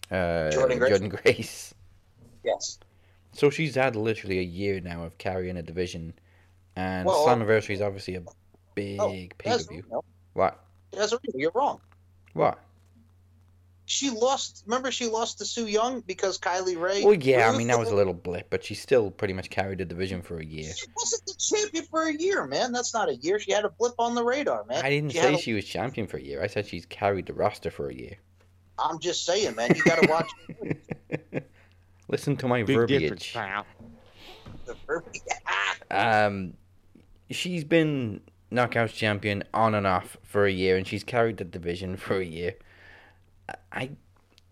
uh, Jordynne Grace? Jordynne Grace. Yes. So she's had literally a year now of carrying a division, and Well, Slammiversary is obviously a big Oh, pay per view. no, What? that's you're wrong. What? She lost. Remember, she lost to Su Yung because Kylie Rae. Well, yeah, I mean that was a little blip, but she still pretty much carried the division for a year. She wasn't the champion for a year, man. That's not a year. She had a blip on the radar, man. I didn't She say a- she was champion for a year. I said she's carried the roster for a year. I'm just saying, man. You got to watch [laughs] Listen to my Big difference, verbiage. pal. the Furby. [laughs] Um, she's been knockouts champion on and off for a year, and she's carried the division for a year. I,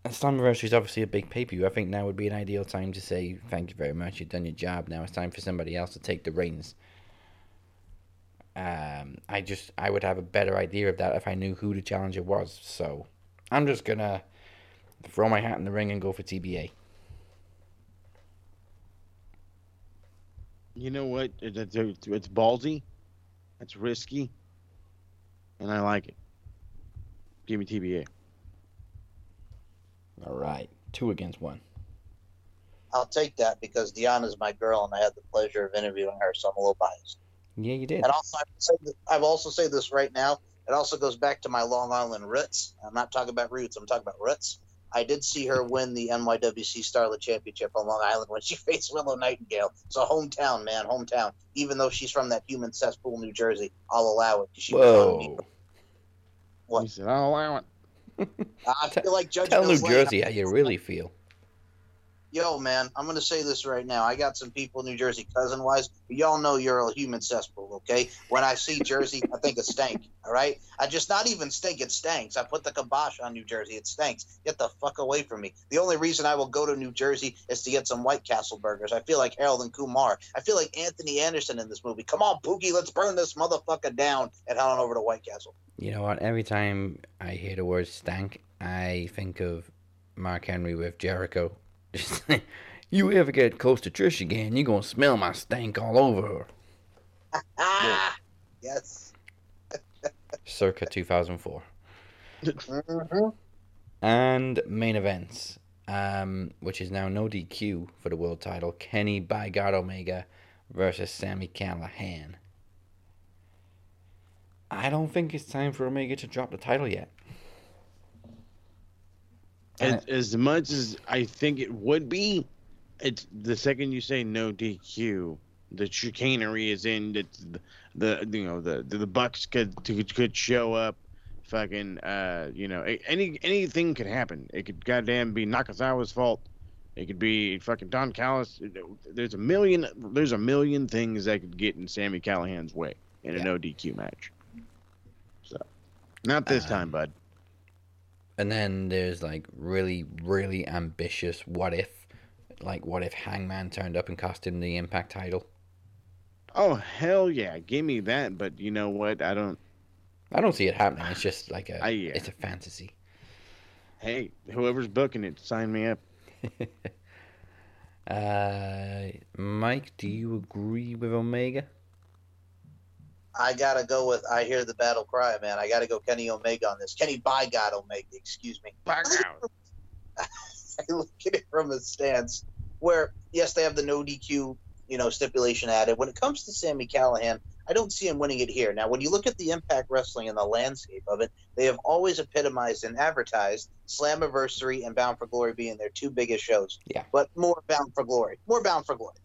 Slammiversary is obviously a big pay per view. I think now would be an ideal time to say thank you very much. You've done your job. Now it's time for somebody else to take the reins. Um, I just I would have a better idea of that if I knew who the challenger was. So I'm just gonna throw my hat in the ring and go for TBA. You know what? It's, it's, it's ballsy. It's risky. And I like it. Give me TBA. All right, two against one. I'll take that because Deonna's my girl, and I had the pleasure of interviewing her, so I'm a little biased. Yeah, you did. And also, I would say th- I will also say this right now. It also goes back to my Long Island roots. I'm not talking about roots. I'm talking about roots. I did see her win the NYWC Starlet Championship on Long Island when she [laughs] faced Willow Nightingale. So hometown, man, hometown. Even though she's from that human cesspool, New Jersey, I'll allow it. She was. Whoa. What? He said, I'll allow it. I feel like Judge Tell New Mills Lane- Jersey how you really feel. Yo, man, I'm gonna say this right now. I got some people in New Jersey, cousin wise. Y'all know you're a human cesspool, okay? When I see Jersey, I think it stank. All right, I just not even stink. It stinks. I put the kibosh on New Jersey. It stinks. Get the fuck away from me. The only reason I will go to New Jersey is to get some White Castle burgers. I feel like Harold and Kumar. I feel like Anthony Anderson in this movie. Come on, Pookie, let's burn this motherfucker down and head on over to White Castle. You know what? Every time I hear the word stank, I think of Mark Henry with Jericho. [laughs] you ever get close to Trish again, you're gonna smell my stank all over her. [laughs] Yes. [laughs] Circa 2004. hmm And main events, um, which is now no DQ for the world title. Kenny by God Omega versus Sami Callihan. I don't think it's time for Omega to drop the title yet. As, as much as I think it would be, it's the second you say no DQ, the chicanery is in. It's the, the you know the the, the Bucks could could, could show up, fucking uh you know any anything could happen. It could goddamn be Nakazawa's fault. It could be fucking Don Callis. There's a million there's a million things that could get in Sami Callihan's way in a Yeah. no DQ match. So, not this Um, time, bud. And then there's like really, really ambitious what if. Like, what if Hangman turned up and cost him the Impact title? Oh hell yeah, give me that. But you know what? I don't. I don't see it happening. It's just like a, [sighs] I- yeah. it's a fantasy. Hey, whoever's booking it, sign me up. [laughs] uh, Mike, do you agree with Omega? I gotta go with I hear the battle cry, man. I gotta go Kenny Omega on this. Kenny by God Omega, excuse me. Back [laughs] out. I look at it from a stance where yes, they have the no DQ, you know, stipulation added. When it comes to Sami Callihan, I don't see him winning it here. Now, when you look at the Impact Wrestling and the landscape of it, they have always epitomized and advertised Slammiversary and Bound for Glory being their two biggest shows. Yeah. But more Bound for Glory. More Bound for Glory.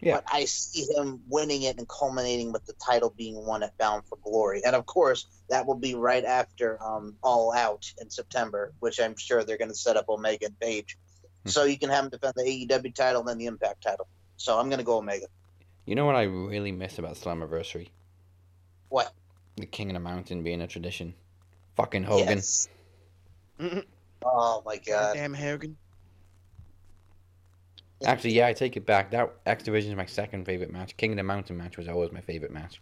Yeah. But I see him winning it and culminating with the title being won at Bound for Glory. And of course, that will be right after um, All Out in September, which I'm sure they're going to set up Omega and Page. Hmm. So you can have him defend the AEW title and then the Impact title. So I'm going to go Omega. You know what I really miss about Slammiversary? What? The King of the Mountain being a tradition. Fucking Hogan. Yes. Mhm. Oh my God. Damn Hogan. Actually, yeah, I take it back. That X Division is my second favorite match. King of the Mountain match was always my favorite match.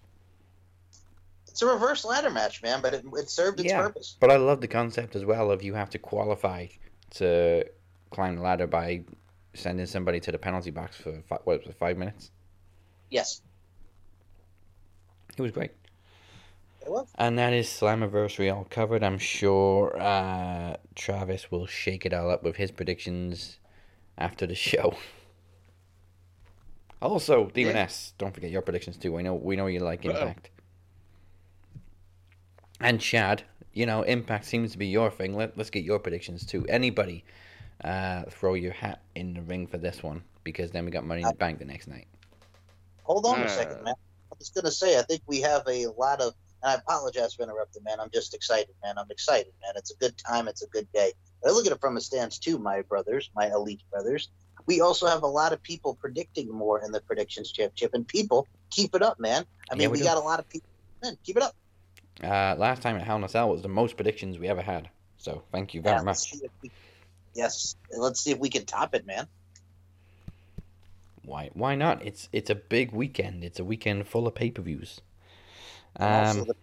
It's a reverse ladder match, man, but it, it served its Yeah. purpose. But I love the concept as well of you have to qualify to climb the ladder by sending somebody to the penalty box for fi- what was it, five minutes. Yes. It was great. It was. And that is Slammiversary all covered. I'm sure uh, Travis will shake it all up with his predictions after the show. Also, Demon Yeah. S, don't forget your predictions too. We know we know you like Uh-oh. Impact. And Chad, you know Impact seems to be your thing. Let let's get your predictions too. Anybody, uh, throw your hat in the ring for this one because then we got Money in the Bank the next night. Hold on a Uh. second, man. I was going to say, I think we have a lot of, and I apologize for interrupting, man. I'm just excited, man. I'm excited, man. It's a good time. It's a good day. But I look at it from a stance, too, my brothers, my elite brothers. We also have a lot of people predicting more in the predictions championship, and people keep it up, man. I Yeah, mean, we we got a lot of people. Man, keep it up. Uh, last time at Hell in a Cell was the most predictions we ever had. So thank you very Yeah, much. we- yes, let's see if we can top it, man. Why? Why not? It's it's a big weekend. It's a weekend full of pay per views. And also, Um, the,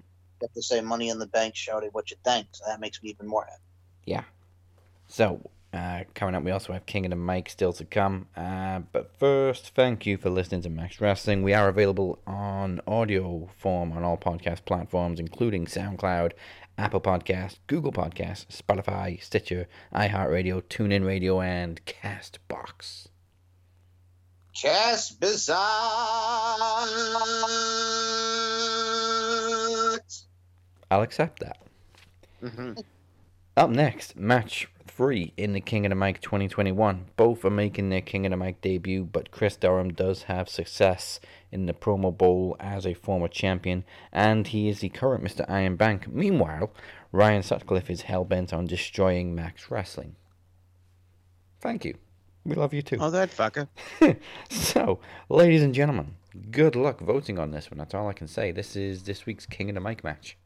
have to say money in the bank, shouting what you think. So that makes me even more happy. So uh, coming up, we also have King and Mic still to come. Uh, but first, thank you for listening to Max Wrestling. We are available on audio form on all podcast platforms, including SoundCloud, Apple Podcast, Google Podcast, Spotify, Stitcher, iHeartRadio, TuneIn Radio, and Castbox. Cass Bizarre. I'll accept that. hmm Up next, match three in the King of the Mic 2021. Both are making their King of the Mic debut, but Chris Durham does have success in the Promo Bowl as a former champion, and he is the current Mr. Iron Bank. Meanwhile, Ryan Sutcliffe is hell bent on destroying Max Wrestling. Thank you. We love you too. Oh, that fucker. [laughs] so, ladies and gentlemen, good luck voting on this one. That's all I can say. This is this week's King of the Mic match.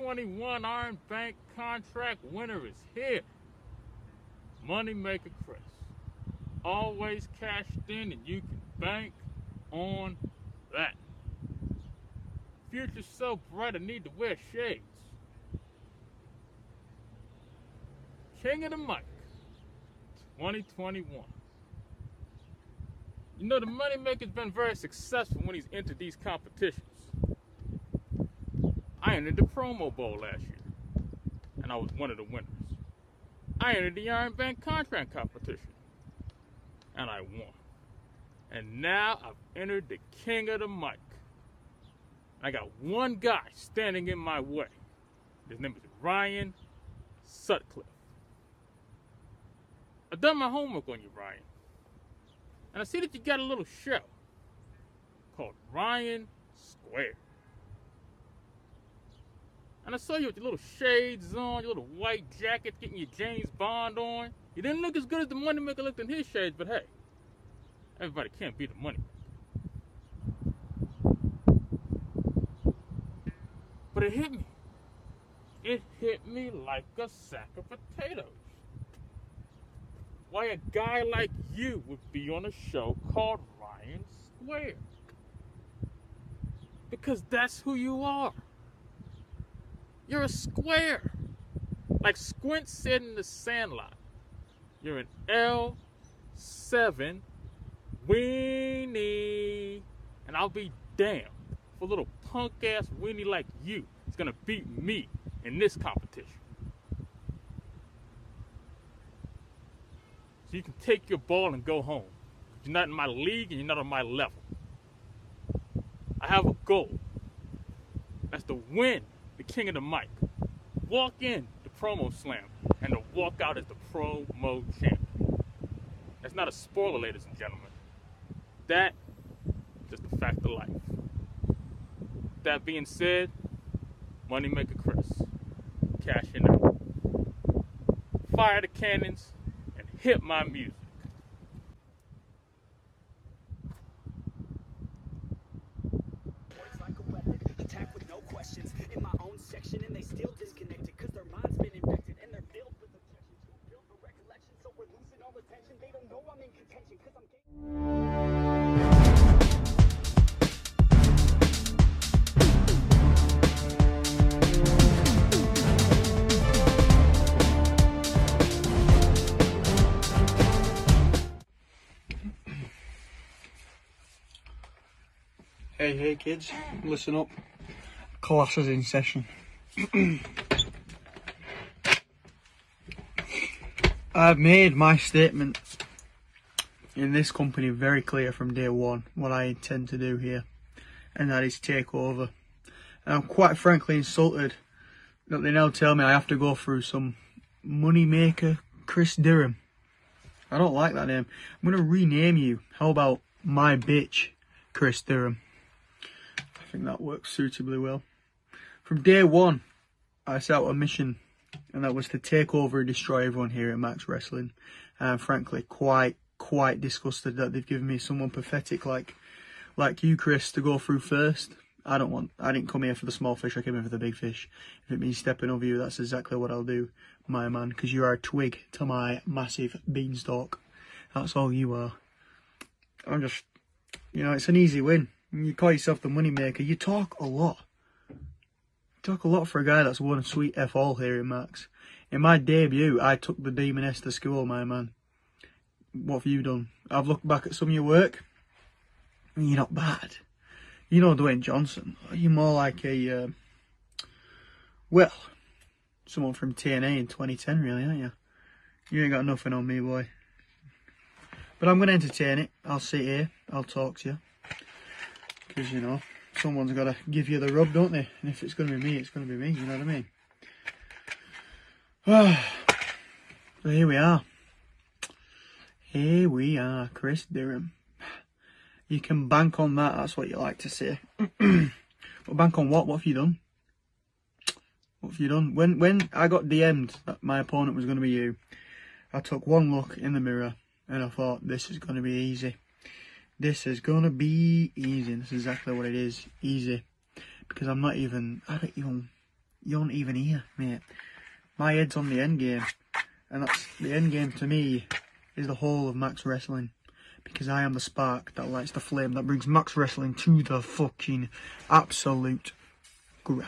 2021 Iron Bank contract winner is here. Moneymaker Chris. Always cashed in and you can bank on that. future's so bright I need to wear shades. King of the Mic 2021. You know, the Moneymaker's been very successful when he's entered these competitions. I entered the promo bowl last year, and I was one of the winners. I entered the Iron Bank contract competition, and I won. And now I've entered the King of the Mic. I got one guy standing in my way. His name is Ryan Sutcliffe. I've done my homework on you, Ryan. And I see that you got a little show called Ryan Square. And I saw you with your little shades on, your little white jacket, getting your James Bond on. You didn't look as good as the Moneymaker looked in his shades, but hey, everybody can't be the Moneymaker. But it hit me. It hit me like a sack of potatoes. Why a guy like you would be on a show called Ryan Square. Because that's who you are. You're a square. Like Squint said in the Sandlot. You're an L7 weenie. And I'll be damned for a little punk ass weenie like you is gonna beat me in this competition. So you can take your ball and go home. You're not in my league and you're not on my level. I have a goal. That's to win the King of the Mic. Walk in the promo slam and to walk out as the promo champion. That's not a spoiler, ladies and gentlemen. That is just a fact of life. That being said, Moneymaker Chris, cashing out. Fire the cannons and hit my music. Questions. In my own section, and they still disconnected, cause their mind's been infected, and they're filled with objections. Too filled with recollection, so we're losing all attention. They don't know I'm in contention, cause I'm getting. Hey, hey, kids, listen up. Class is in session. I've made my statement in this company very clear from day one what I intend to do here, and that is take over. And I'm quite frankly insulted that they now tell me I have to go through some moneymaker Chris Durham. I don't like that name. I'm gonna rename you. How about my bitch, Chris Durham? I think that works suitably well. From day one, I set out a mission, and that was to take over and destroy everyone here at Max Wrestling. And I'm frankly, quite, quite disgusted that they've given me someone pathetic like, like you, Chris, to go through first. I don't want. I didn't come here for the small fish. I came here for the big fish. If it means stepping over you, that's exactly what I'll do, my man. Because you are a twig to my massive beanstalk. That's all you are. I'm just, you know, it's an easy win. You call yourself the money maker. You talk a lot. Talk a lot for a guy that's won a sweet F all here in Max. In my debut, I took the Demoness to school, my man. What have you done? I've looked back at some of your work, you're not bad. You know Dwayne Johnson. You're more like a, uh, well, someone from TNA in 2010, really, aren't you? You ain't got nothing on me, boy. But I'm going to entertain it. I'll sit here. I'll talk to you. Because, you know, someone's got to give you the rub, don't they? And if it's going to be me, it's going to be me. You know what I mean? Ah, [sighs] so here we are. Here we are, Chris Durham. You can bank on that. That's what you like to say. [clears throat] but bank on what? What have you done? What have you done? When when I got DM'd that my opponent was going to be you, I took one look in the mirror and I thought, this is going to be easy. This is going to be easy. And this is exactly what it is. Easy. Because I'm not even, I don't even, you aren't even here, mate. My head's on the end game. And that's, the end game to me is the whole of Max Wrestling. Because I am the spark that lights the flame that brings Max Wrestling to the fucking absolute ground.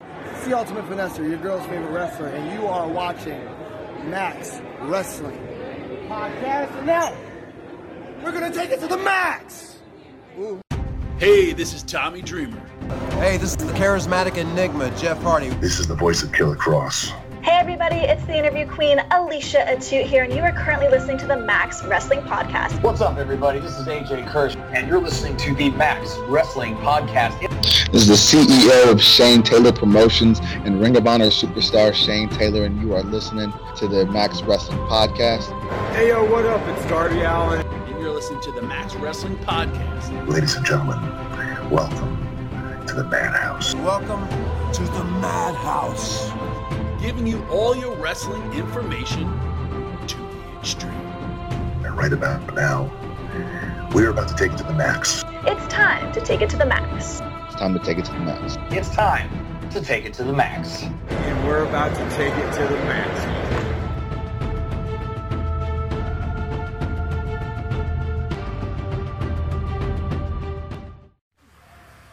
It's the Ultimate Finesser, your girl's favorite wrestler, and you are watching Max Wrestling Podcast. And now, we're gonna take it to the max! Hey, this is Tommy Dreamer. Hey, this is the charismatic enigma, Jeff Hardy. This is the voice of Killer Kross. Hey everybody, it's the interview queen Alicia Atout here, and you are currently listening to the Max Wrestling Podcast. What's up, everybody? This is AJ Kirsch, and you're listening to the Max Wrestling Podcast. This is the CEO of Shane Taylor Promotions and Ring of Honor superstar Shane Taylor, and you are listening to the Max Wrestling Podcast. Hey, yo, what up? It's Darby Allin. And you're listening to the Max Wrestling Podcast. Ladies and gentlemen, welcome to the Madhouse. Welcome to the Madhouse. Giving you all your wrestling information to the extreme. And right about now, we're about to take it to the max. It's time to take it to the max. It's time to take it to the max. It's time to take it to the max. And we're about to take it to the max.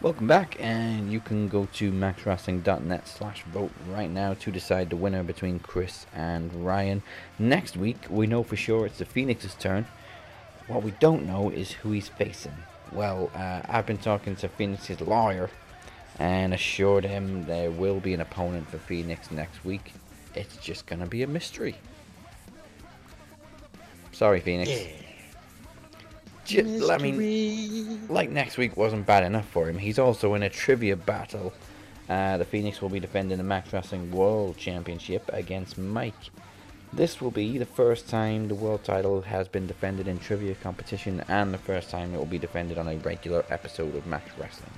Welcome back, and you can go to maxwrestling.net slash vote right now to decide the winner between Chris and Ryan. Next week, we know for sure it's the Phoenix's turn. What we don't know is who he's facing. Well, uh, I've been talking to Phoenix's lawyer and assured him there will be an opponent for Phoenix next week. It's just gonna be a mystery. Sorry, Phoenix. Ju- I mean, like next week wasn't bad enough for him. He's also in a trivia battle. Uh, the Phoenix will be defending the Max Wrestling World Championship against Mike. This will be the first time the world title has been defended in trivia competition, and the first time it will be defended on a regular episode of Max Wrestling.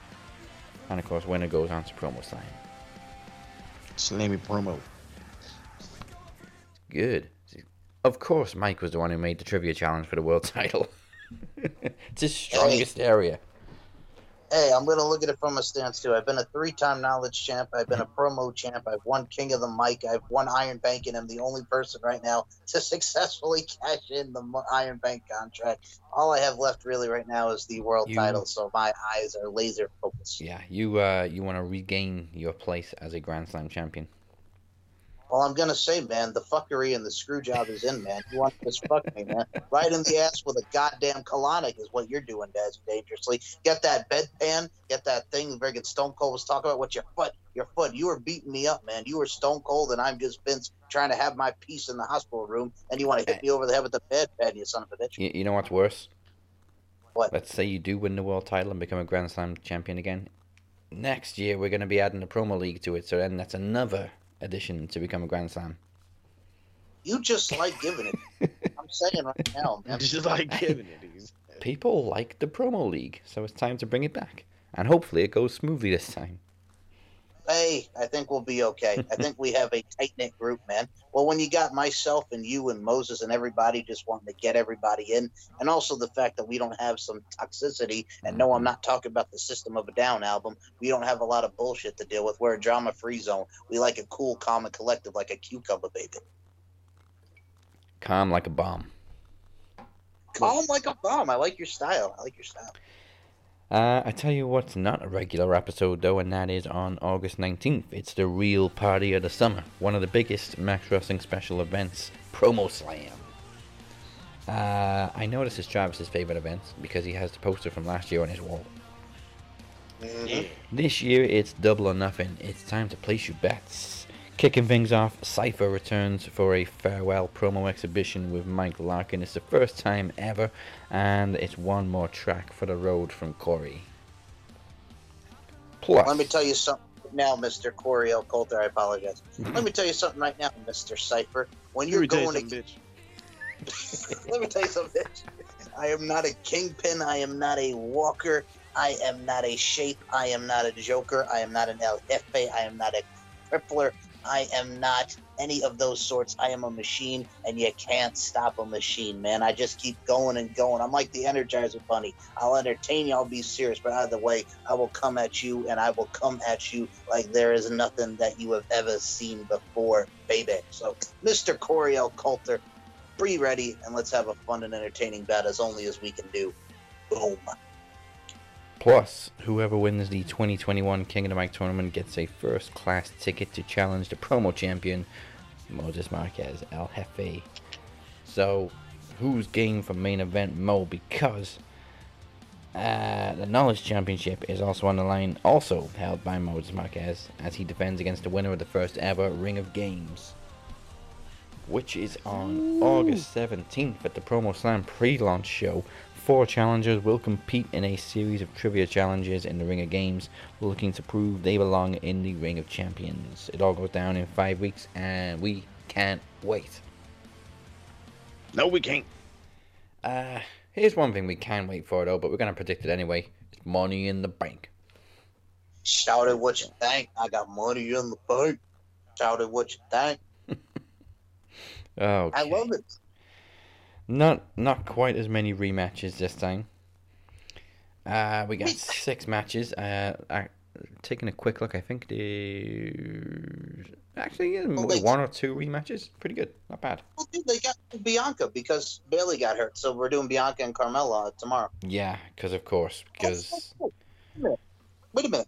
And of course, winner goes on to promo slam. Slammy promo. Good. Of course, Mike was the one who made the trivia challenge for the world [laughs] title. [laughs] it's his strongest area. Hey, I'm going to look at it from a stance too. I've been a three-time knowledge champ. I've been a promo champ. I've won King of the Mic. I've won Iron Bank, and I'm the only person right now to successfully [laughs] cash in the Iron Bank contract. All I have left really right now is the world You- title, so my eyes are laser focused. Yeah, you uh, you want to regain your place as a Grand Slam champion. Well, I'm gonna say, man, the fuckery and the screw job is in, man. You want to just fuck me, man? Right in the ass with a goddamn colonic is what you're doing, Daz, dangerously. Get that bedpan, get that thing friggin' Stone Cold was talking about. What your foot, your foot. You were beating me up, man. You were Stone Cold, and I'm just Vince trying to have my peace in the hospital room, and you want to hit me over the head with the bedpan, you son of a bitch. You, you know what's worse? What? Let's say you do win the world title and become a Grand Slam champion again. Next year, we're going to be adding the promo league to it, so then that's another addition to become a Grand Slam. You just like giving it. [laughs] I'm saying right now, man. Just like giving it. People like the promo league, so it's time to bring it back. And hopefully it goes smoothly this time. Hey, I think we'll be okay. I think we have a tight knit group, man. Well, when you got myself and you and Moses and everybody just wanting to get everybody in, and also the fact that we don't have some toxicity, and no, I'm not talking about the System of a Down album. We don't have a lot of bullshit to deal with. We're a drama free zone. We like a cool, calm, and collective like a cucumber baby. Calm like a bomb. Calm like a bomb. I like your style. I like your style. Uh, I tell you what's not a regular episode though, and that is on August 19th. It's the real party of the summer, one of the biggest Max Wrestling special events, Promo Slam. Uh, I know this is Travis's favorite event because he has the poster from last year on his wall. This year it's double or nothing. It's time to place your bets. Kicking things off, Cypher returns for a farewell promo exhibition with Mike Larkin. It's the first time ever, and it's one more track for the road from Corey. Plus, Let me tell you something now, Mr. Corey L. Coulter. I apologize. Let me tell you something right now, Mr. Cypher. When you're Let me tell you going to something, bitch. [laughs] Let me tell you something. bitch. I am not a kingpin. I am not a walker. I am not a shape. I am not a joker. I am not an El Jefe. I am not a crippler. I am not any of those sorts. I am a machine, and you can't stop a machine, man. I just keep going and going. I'm like the Energizer Bunny. I'll entertain you. I'll be serious, but either way, I will come at you, and I will come at you like there is nothing that you have ever seen before, baby. So, Mr. Corey L. Coulter, be ready and let's have a fun and entertaining bet as only as we can do. Boom. Plus, whoever wins the 2021 King of the Mic tournament gets a first class ticket to challenge the promo champion, Moses Marquez, El Jefe. So, who's game for main event Mo? Because uh, the Knowledge Championship is also on the line, also held by Moses Marquez, as he defends against the winner of the first ever Ring of Games, which is on August 17th at the Promo Slam pre launch show. Four challengers will compete in a series of trivia challenges in the Ring of Games, looking to prove they belong in the Ring of Champions. It all goes down in five weeks, and we can't wait. No, we can't. Uh, here's one thing we can wait for though, but we're gonna predict it anyway. It's Money in the Bank. Shout it what you think. I got money in the bank. Shout it what you think. [laughs] Oh, I love it. Not not quite as many rematches this time. Uh, we got six matches. Uh, I, taking a quick look, I think there's actually yeah, they- one or two rematches. Pretty good, not bad. Well, dude, they got Bianca because Bailey got hurt, so we're doing Bianca and Carmella tomorrow. Yeah, because of course, because Wait a minute.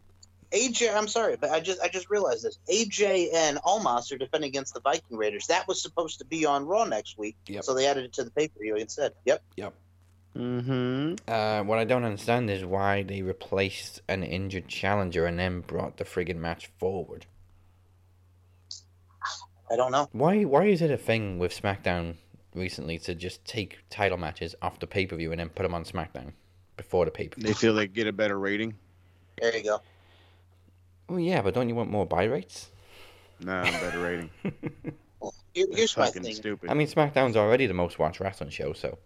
AJ, I'm sorry, but I just I just realized this. AJ and Omos are defending against the Viking Raiders. That was supposed to be on Raw next week, Yep. so they added it to the pay per view instead. Yep. Yep. Mm-hmm. Uh, what I don't understand is why they replaced an injured challenger and then brought the friggin' match forward. I don't know. Why why is it a thing with SmackDown recently to just take title matches off the pay per view and then put them on SmackDown before the pay per view? They feel they get a better rating. There you go. Well, yeah, but don't you want more buy rates? Nah, better rating. [laughs] Here, here's my fucking thing. stupid. I mean, SmackDown's already the most watched wrestling show, so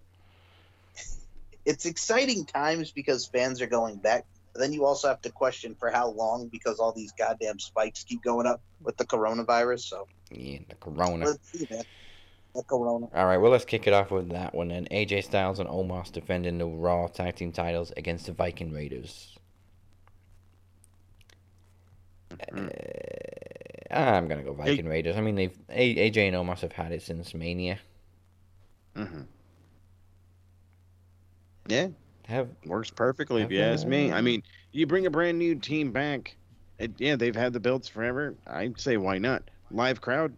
It's exciting times because fans are going back. But then you also have to question for how long because all these goddamn spikes keep going up with the coronavirus. So yeah, the Corona. let's see, man. The corona. All right, well, let's kick it off with that one then. AJ Styles and Omos defending the Raw Tag Team titles against the Viking Raiders. Uh, I'm gonna go Viking Raiders. I mean, they've A- AJ and Omos have had it since Mania. Mm-hmm. Yeah, Have works perfectly if Have you ask me. I mean, you bring a brand new team back. It, yeah, they've had the belts forever. I'd say why not? Live crowd.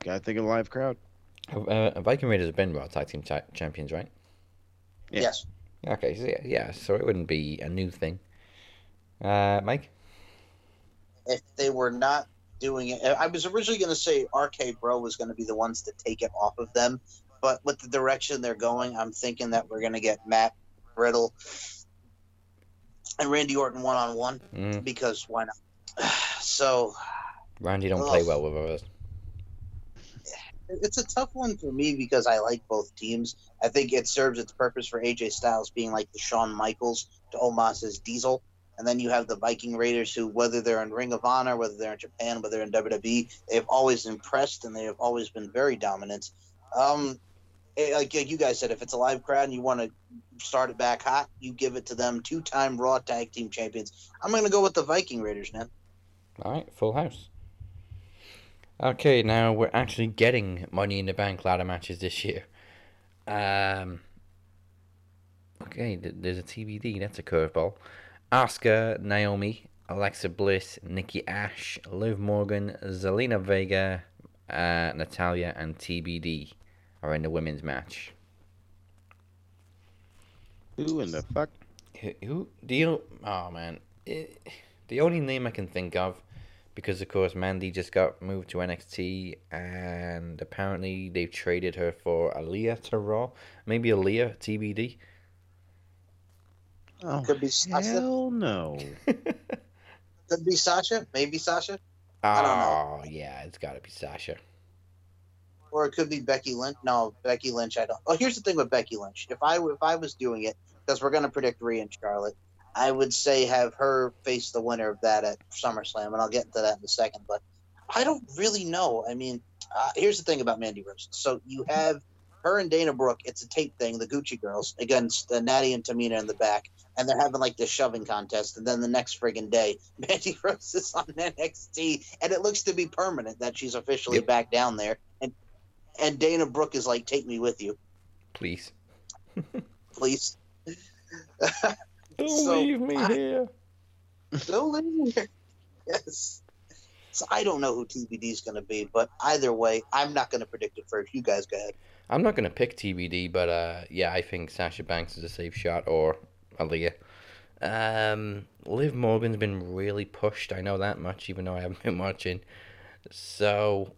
Gotta think of live crowd. uh, Viking Raiders have been Raw Tag Team cha- champions, right? Yeah. Yes. Okay, so yeah, yeah, so it wouldn't be a new thing. Uh, Mike. If they were not doing it, I was originally going to say RK Bro was going to be the ones to take it off of them, but with the direction they're going, I'm thinking that we're going to get Matt Riddle and Randy Orton one on one because why not? [sighs] So Randy don't play well with us. it's a tough one for me because I like both teams. I think it serves its purpose for AJ Styles being like the Shawn Michaels to Omos's Diesel. And then you have the Viking Raiders who, whether they're in Ring of Honor, whether they're in Japan, whether they're in WWE, they've always impressed and they have always been very dominant. Um, eh, like like you guys said, if it's a live crowd and you want to start it back hot, you give it to them. Two time Raw Tag Team Champions. I'm going to go with the Viking Raiders, man. All right, full house. Okay, now we're actually getting Money in the Bank ladder matches this year. Um. Okay, there's a TBD. That's a curveball. Asuka, Naomi, Alexa Bliss, Nikki Ash, Liv Morgan, Zelina Vega, uh, Natalya, and TBD are in the women's match. Who in the fuck? Who, who do you? Oh man, it, the only name I can think of, because of course Mandy just got moved to NXT, and apparently they've traded her for Aliyah to Raw. Maybe Aliyah TBD. Oh, Could be Sasha. hell no. [laughs] Could be Sasha. Maybe Sasha. Oh don't know. yeah, it's got to be Sasha. or it could be Becky Lynch. No, Becky Lynch. I don't. Oh, here's the thing with Becky Lynch. If I if I was doing it, because we're gonna predict Rhea and Charlotte, I would say have her face the winner of that at SummerSlam, and I'll get into that in a second. But I don't really know. I mean, uh, here's the thing about Mandy Rose. So you have her and Dana Brooke. It's a tape thing. The Gucci Girls against uh, Natty and Tamina in the back, and they're having like this shoving contest. And then the next friggin' day, [laughs] Mandy Rose is on NXT, and it looks to be permanent that she's officially Yep. back down there. And and Dana Brooke is like, "Take me with you, Please. [laughs] please." [laughs] Don't So, leave me I- here. Don't leave me here. Yes. So I don't know who TBD is going to be, but either way, I'm not going to predict it first. You guys go ahead. I'm not gonna pick TBD, but uh, yeah, I think Sasha Banks is a safe shot or Aliyah. Um, Liv Morgan's been really pushed. I know that much, even though I haven't been watching. So,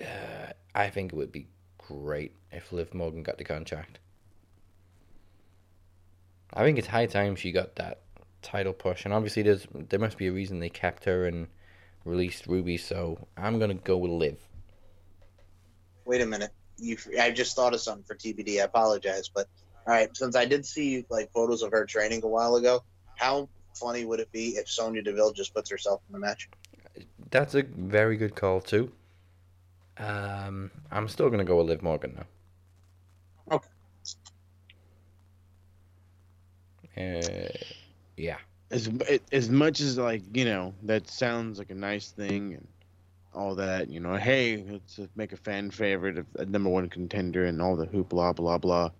uh, I think it would be great if Liv Morgan got the contract. I think it's high time she got that title push, and obviously there's there must be a reason they kept her and released Ruby. So I'm gonna go with Liv. Wait a minute. You, I just thought of something for TBD. I apologize, but all right. Since I did see like photos of her training a while ago, how funny would it be if Sonya Deville just puts herself in the match? That's a very good call too. Um, I'm still gonna go with Liv Morgan now. Okay. Uh, yeah. as as much as like you know that sounds like a nice thing and all that you know hey let's make a fan favorite of a number one contender and all the hoopla, blah blah blah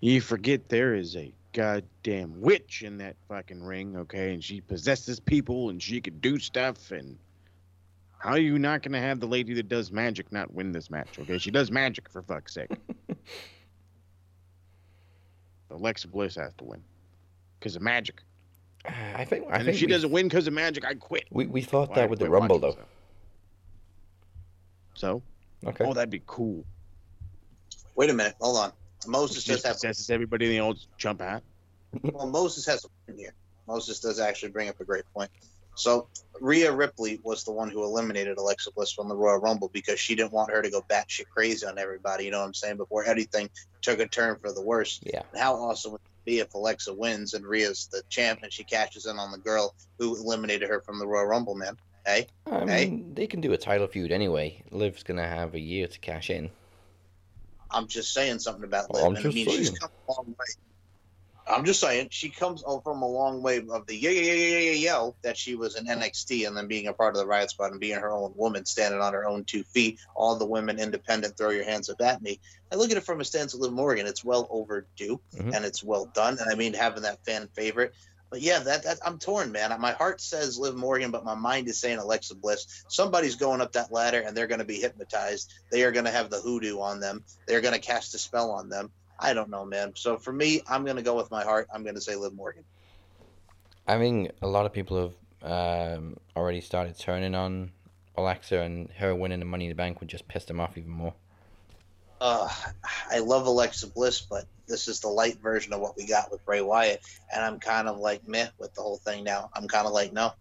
you forget there is a goddamn witch in that fucking ring okay and she possesses people and she can do stuff and how are you not gonna have the lady that does magic not win this match okay she does magic for fuck's sake [laughs] alexa bliss has to win because of magic [sighs] I think. I and think if she we, doesn't win because of magic, I quit. We we thought Why that with the Rumble though. So, Okay. oh, that'd be cool. Wait a minute. Hold on. Moses She just just has possesses everybody in the old jump hat. [laughs] well, Moses has a point here. Moses does actually bring up a great point. So Rhea Ripley was the one who eliminated Alexa Bliss from the Royal Rumble because she didn't want her to go batshit crazy on everybody. You know what I'm saying? Before anything took a turn for the worse. Yeah. And how awesome would it be if Alexa wins and Rhea's the champ and she cashes in on the girl who eliminated her from the Royal Rumble, man? Hey, I hey, mean, they can do a title feud anyway. Liv's gonna have a year to cash in. I'm just saying something about Liv. I'm and I just mean, she's saying. come a long way. I'm just saying she comes from a long way of the yeah yeah yeah yeah yeah yell that she was in NXT and then being a part of the Riot Squad and being her own woman, standing on her own two feet. All the women independent, throw your hands up at me. I look at it from a stance of Liv Morgan. It's well overdue Mhm. and it's well done. And I mean having that fan favorite. But yeah, that, that I'm torn, man. My heart says Liv Morgan, but my mind is saying Alexa Bliss. Somebody's going up that ladder and they're going to be hypnotized. They are going to have the hoodoo on them. They're going to cast a spell on them. I don't know, man. So for me, I'm going to go with my heart. I'm going to say Liv Morgan. I mean, a lot of people have um, already started turning on Alexa, and her winning the Money in the Bank would just piss them off even more. Uh, I love Alexa Bliss, but this is the light version of what we got with Bray Wyatt, and I'm kind of like meh with the whole thing now. I'm kind of like no.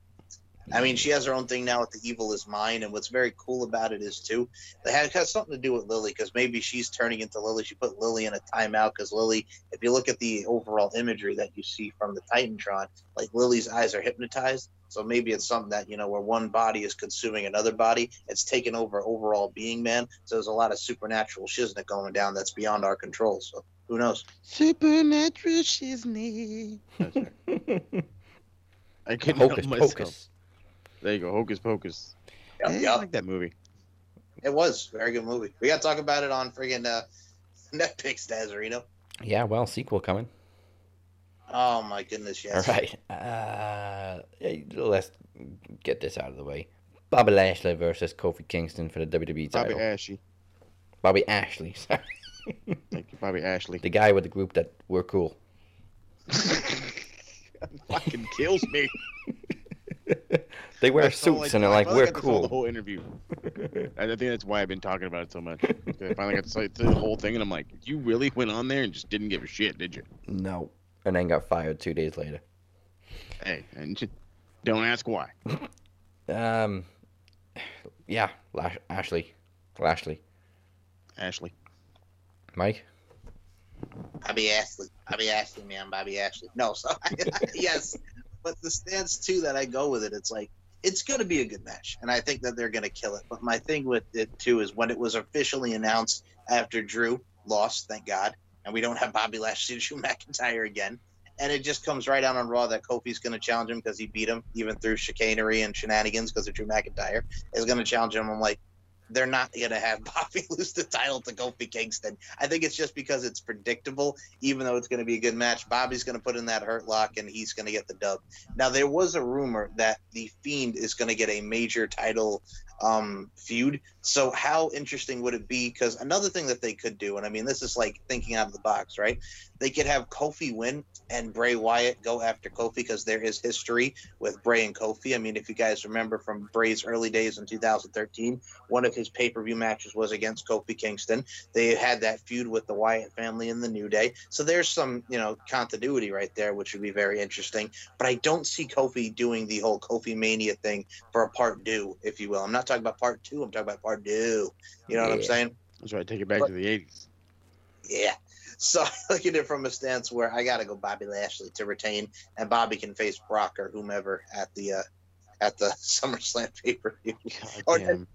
I mean, she has her own thing now with the evil is mine, and what's very cool about it is too, it has, has something to do with Lily because maybe she's turning into Lily. She put Lily in a timeout because Lily, if you look at the overall imagery that you see from the Titantron, like Lily's eyes are hypnotized. So maybe it's something that you know where one body is consuming another body, it's taken over overall being, man. So there's a lot of supernatural shiznit going down that's beyond our control. So who knows? Supernatural shiznit. [laughs] I couldn't Hocus help myself. Pocus. There you go, Hocus Pocus. Yep, Eh, I like that movie. It was very good movie. We got to talk about it on friggin' uh, [laughs] Netflix, Dazarino. Yeah, well, sequel coming. Oh my goodness, yes. All right. Uh, let's get this out of the way. Bobby Lashley versus Kofi Kingston for the WWE Bobby title. Ashley. Bobby Ashley. [laughs] Sorry. Thank you, Bobby Ashley. The guy with the group that were cool. [laughs] fucking kills me. [laughs] They wear That's all I- suits and they're I like, we're got to The whole interview. [laughs] I think that's why I've been talking about it so much. I finally got to say the whole thing, and I'm like, you really went on there and just didn't give a shit, did you? No. And then got fired two days later. Hey, and just don't ask why. [laughs] Um, yeah, Lash- Ashley. Lashley. Ashley. Mike? Bobby Ashley. Bobby Ashley, man. Bobby Ashley. No, so yes. But the stance too that I go with it, it's like it's going to be a good match, and I think that they're going to kill it. But my thing with it too is when it was officially announced after Drew lost, thank God, and we don't have Bobby Lashley, [laughs] Drew McIntyre again, and it just comes right out on Raw that Kofi's going to challenge him because he beat him even through chicanery and shenanigans because of Drew McIntyre is going to challenge him. I'm like, they're not going to have [laughs] Bobby lose the title to Kofi Kingston. I think it's just because it's predictable, even though it's going to be a good match. Bobby's going to put in that hurt lock and he's going to get the dub. Now, there was a rumor that The Fiend is going to get a major title um, feud. So, how interesting would it be? Because another thing that they could do, and I mean, this is like thinking out of the box, right? They could have Kofi win and Bray Wyatt go after Kofi because there is history with Bray and Kofi. I mean, if you guys remember from Bray's early days in 2013, one of his pay per view matches was against Kofi Kingston. They had that feud with the Wyatt family in the New Day. So there's some, you know, continuity right there, which would be very interesting. But I don't see Kofi doing the whole Kofi Mania thing for a part two, if you will. I'm not talking about part two, I'm talking about part two. You know what I'm saying? That's right. Take it back But- to the '80s. Yeah. [laughs] So I look at it from a stance where I got to go Bobby Lashley to retain, and Bobby can face Brock or whomever at the uh, at the [laughs] SummerSlam pay per view. Or damn.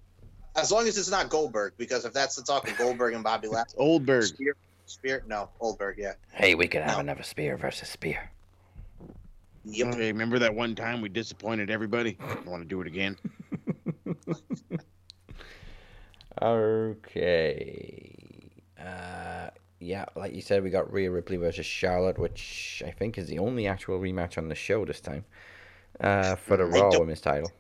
as long as it's not Goldberg, because if that's the talk of Goldberg and Bobby Lashley, Oldberg. Spear, Spear, no, Oldberg, yeah. Hey, we could have another spear versus spear. Yep. Okay, remember that one time we disappointed everybody? I want to do it again. [laughs] Okay. Uh, yeah, like you said, we got Rhea Ripley versus Charlotte, which I think is the only actual rematch on the show this time. Uh, for the Raw Women's title.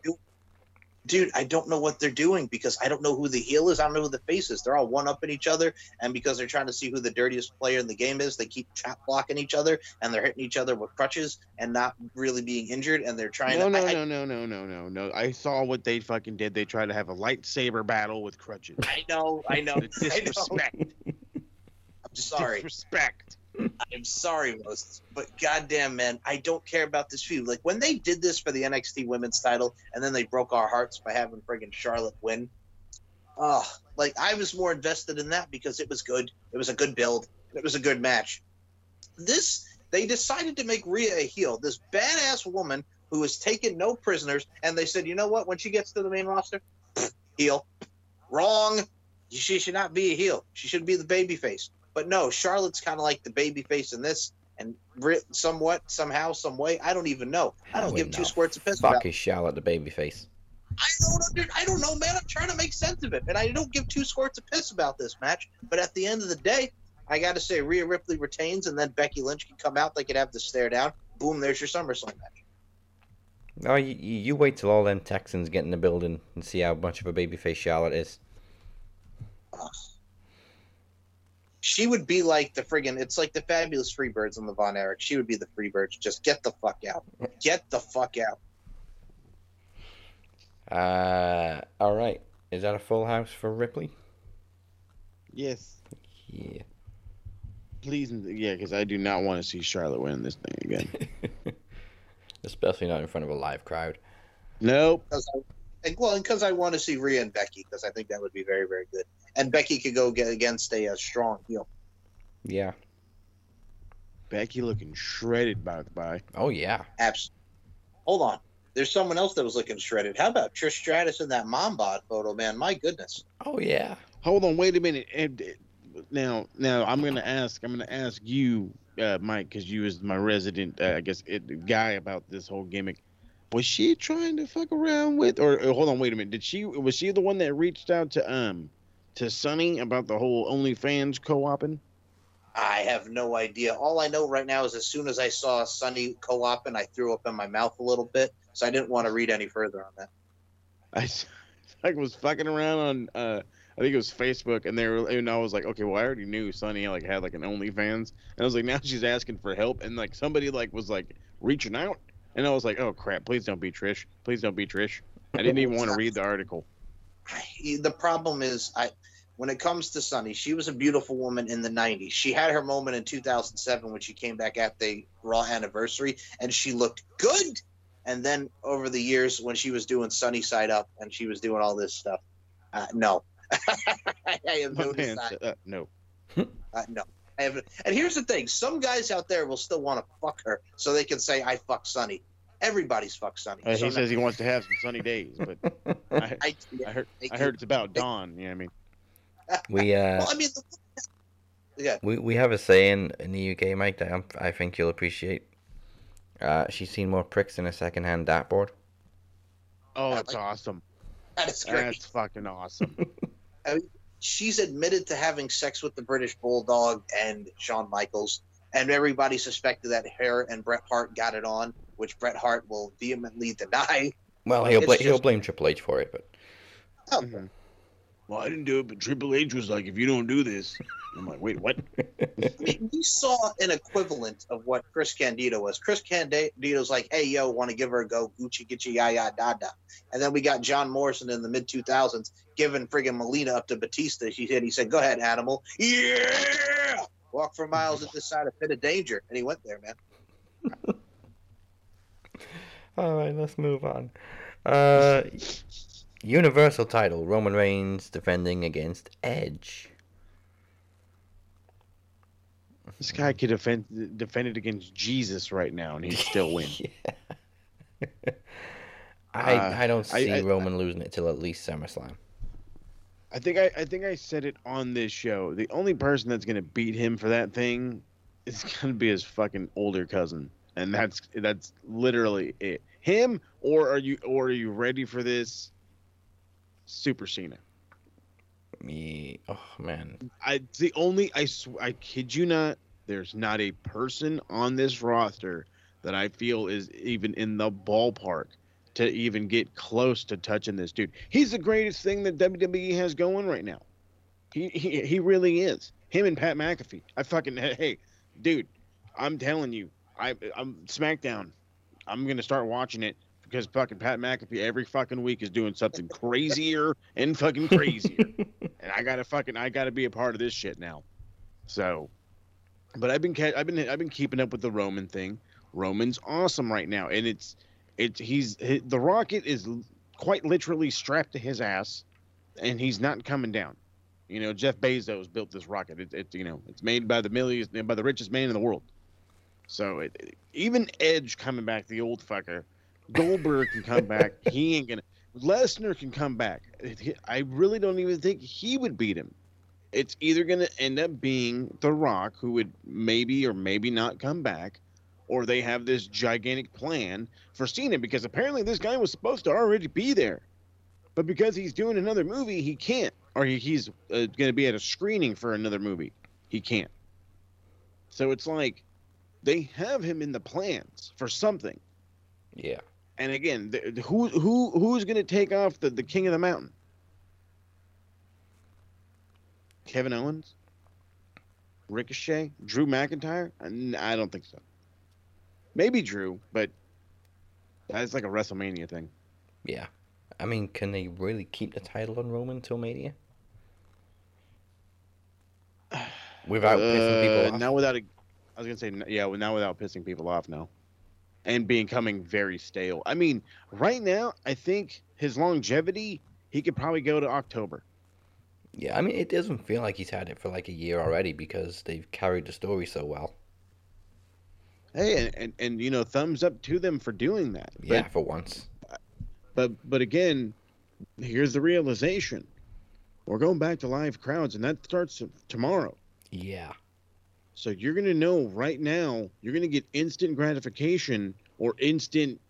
Dude, I don't know what they're doing because I don't know who the heel is. I don't know who the face is. They're all one up in each other, and because they're trying to see who the dirtiest player in the game is, they keep chop blocking each other and they're hitting each other with crutches and not really being injured. And they're trying No, to. no, I, no, no, no, no, no, no. I saw what they fucking did. They tried to have a lightsaber battle with crutches. I know, I know, [laughs] The I know. disrespect. I'm sorry. Disrespect. [laughs] I'm sorry, Moses, but goddamn, man, I don't care about this feud. Like when they did this for the NXT Women's Title, and then they broke our hearts by having friggin' Charlotte win. Oh, like I was more invested in that because it was good. It was a good build. It was a good match. This they decided to make Rhea a heel, this badass woman who has taken no prisoners, and they said, you know what? When she gets to the main roster, heel. Wrong. She should not be a heel. She should be the baby face. But no, Charlotte's kind of like the baby face in this, and somewhat, somehow, some way, I don't even know. I don't give two squirts of piss about. Fuck about. is Charlotte the babyface? I don't, under, I don't know, man. I'm trying to make sense of it, and I don't give two squirts of piss about this match. But at the end of the day, I got to say, Rhea Ripley retains, and then Becky Lynch can come out. They could have the stare down. Boom, there's your SummerSlam match. Oh, no, you, you wait till all them Texans get in the building and see how much of a babyface Charlotte is. She would be like the friggin' it's like the fabulous Freebirds on the Von Erich. She would be the Freebirds. Just get the fuck out. Get the fuck out. Uh, all right. Is that a full house for Ripley? Yes. Yeah. Please, yeah, because I do not want to see Charlotte win this thing again. [laughs] Especially not in front of a live crowd. nope. Because I, and, well, because I want to see Rhea and Becky because I think that would be very, very good. And Becky could go get against a, uh strong heel. Yeah. Becky looking shredded, by the by. Oh yeah. Abs. Hold on. There's someone else that was looking shredded. How about Trish Stratus in that mom bod photo, man? My goodness. Oh yeah. Hold on, wait a minute. Now, now I'm gonna ask. I'm gonna ask you, uh, Mike, because you is my resident, uh, I guess, it, guy about this whole gimmick. Was she trying to fuck around with, or, or hold on, wait a minute? Did she was she the one that reached out to um to Sunny about the whole OnlyFans co-oping? I have no idea. All I know right now is as soon as I saw Sunny co-oping, I threw up in my mouth a little bit, so I didn't want to read any further on that. I [laughs] I was fucking around on uh I think it was Facebook and they were and I was like, okay, well I already knew Sunny like had like an OnlyFans and I was like, now she's asking for help and like somebody like was like reaching out and I was like, oh crap, please don't be Trish, please don't be Trish. I didn't even want to read the article. the problem is I when it comes to Sunny, she was a beautiful woman in the 90s. She had her moment in 2007 when she came back at the Raw anniversary and she looked good. And then over the years when she was doing Sunny Side Up and she was doing all this stuff, uh, no. [laughs] I have My no man uh, no. Uh, no. I have, and here's the thing: some guys out there will still want to fuck her, so they can say, "I fuck Sunny." Everybody's fuck Sunny. Uh, So he no- says he wants to have some sunny days, but [laughs] I, I, I heard I heard it's about Dawn. You know what I mean? [laughs] We uh well, I mean, the- yeah. we, we have a saying in the UK, Mike, that I'm, I think you'll appreciate. Uh, she's seen more pricks in a second-hand dartboard. Oh, that's awesome. That is great. That's fucking awesome. [laughs] I mean, she's admitted to having sex with the British Bulldog and Shawn Michaels, and everybody suspected that her and Bret Hart got it on, which Bret Hart will vehemently deny. Well, he'll it's bla- he'll blame Triple H for it, but Oh, Mm-hmm. Well, I didn't do it, but Triple H was like, if you don't do this, I'm like, wait, what? [laughs] I we saw an equivalent of what Chris Candido was. Chris Candido's like, "Hey, yo, want to give her a go? Gucci, Gucci, ya, ya, da, da." And then we got John Morrison in the mid 2000s giving friggin' Melina up to Batista. She said, "He said, go ahead, animal, yeah, walk for miles at this side of pit of danger," and he went there, man. [laughs] All right, let's move on. Uh, Universal title: Roman Reigns defending against Edge. This guy could defend defend it against Jesus right now, and he'd still [laughs] win. I Uh, I don't see I- Roman losing it till at least SummerSlam. I think I, I think I said it on this show. The only person that's gonna beat him for that thing is [laughs] gonna be his fucking older cousin, and that's that's literally it. Him or are you or are you ready for this? Super Cena. Me, oh man, I the only I sw- I kid you not. There's not a person on this roster that I feel is even in the ballpark to even get close to touching this dude. He's the greatest thing that WWE has going right now. He he, he really is. Him and Pat McAfee. I fucking [laughs] hey, dude. I'm telling you, I I'm SmackDown. I'm gonna start watching it because fucking Pat McAfee every fucking week is doing something [laughs] crazier and fucking crazier and I gotta fucking I gotta be a part of this shit now. So, but I've been I've been I've been keeping up with the Roman thing. Roman's awesome right now, and it's it's he's the rocket is quite literally strapped to his ass, and he's not coming down. You know, Jeff Bezos built this rocket. It, it you know it's made by the millions by the richest man in the world. So it- even Edge coming back, the old fucker, Goldberg can come back. He ain't gonna. Lesnar can come back. I really don't even think he would beat him. It's either to end up being The Rock, who would maybe or maybe not come back, or they have this gigantic plan for Cena because apparently this guy was supposed to already be there. But because he's doing another movie, he can't. Or he, he's uh, to be at a screening for another movie. He can't. So it's like they have him in the plans for something. yeah. And again, the, the- who who who's going to take off the, the king of the mountain? Kevin Owens, Ricochet, Drew McIntyre? I don't think so. Maybe Drew, but that's like a WrestleMania thing. Yeah. I mean, can they really keep the title on Roman until Mania? [sighs] Without pissing people Uh, off? Now without a, I was gonna say yeah, now without pissing people off now, and becoming very stale. I mean, right now I think his longevity, he could probably go to October. Yeah, I mean, it doesn't feel like he's had it for like a year already because they've carried the story so well. Hey, and, and, and you know, thumbs up to them for doing that. Yeah, for once. But but again, here's the realization: we're going back to live crowds, and that starts tomorrow. Yeah. So you're gonna know right now. You're gonna get instant gratification or instant,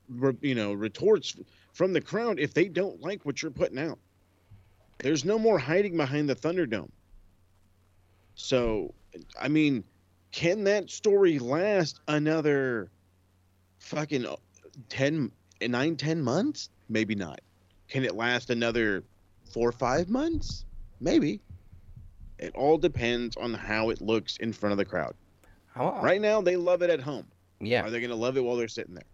you know, retorts from the crowd if they don't like what you're putting out. There's no more hiding behind the Thunderdome. So, I mean, can that story last another fucking uh, 10, 9, 10 months? Maybe not. Can it last another four or five months? Maybe. It all depends on how it looks in front of the crowd. How, Right now, they love it at home. Yeah. Are they going to love it while they're sitting there?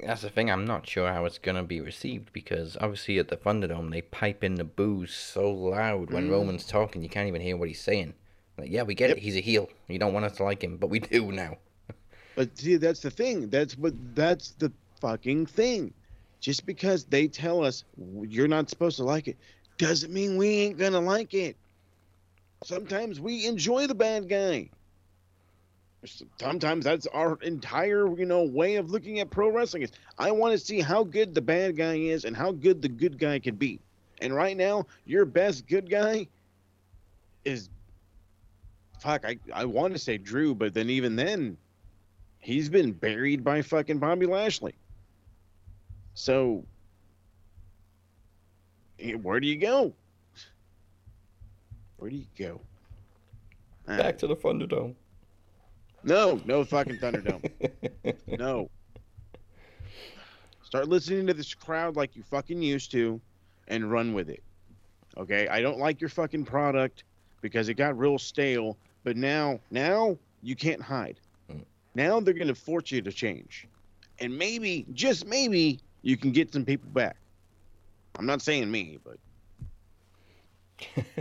That's the thing. I'm not sure how it's gonna be received because obviously at the Thunderdome they pipe in the booze so loud when Mhm. Roman's talking you can't even hear what he's saying. Like, yeah, we get it. He's a heel. You don't want us to like him, but we do now. [laughs] But see, that's the thing. That's what that's the fucking thing. Just because they tell us you're not supposed to like it, doesn't mean we ain't gonna like it. Sometimes we enjoy the bad guy. Sometimes that's our entire, you know, way of looking at pro wrestling. Is I want to see how good the bad guy is and how good the good guy can be. And right now, your best good guy is fuck. I I want to say Drew, but then even then, he's been buried by fucking Bobby Lashley. So Where do you go? Where do you go? Back to the Thunderdome. No, no fucking Thunderdome. [laughs] no. Start listening to this crowd like you fucking used to and run with it. Okay? I don't like your fucking product because it got real stale, but now now you can't hide. Mm. Now they're going to force you to change. And maybe, just maybe, you can get some people back. I'm not saying me, but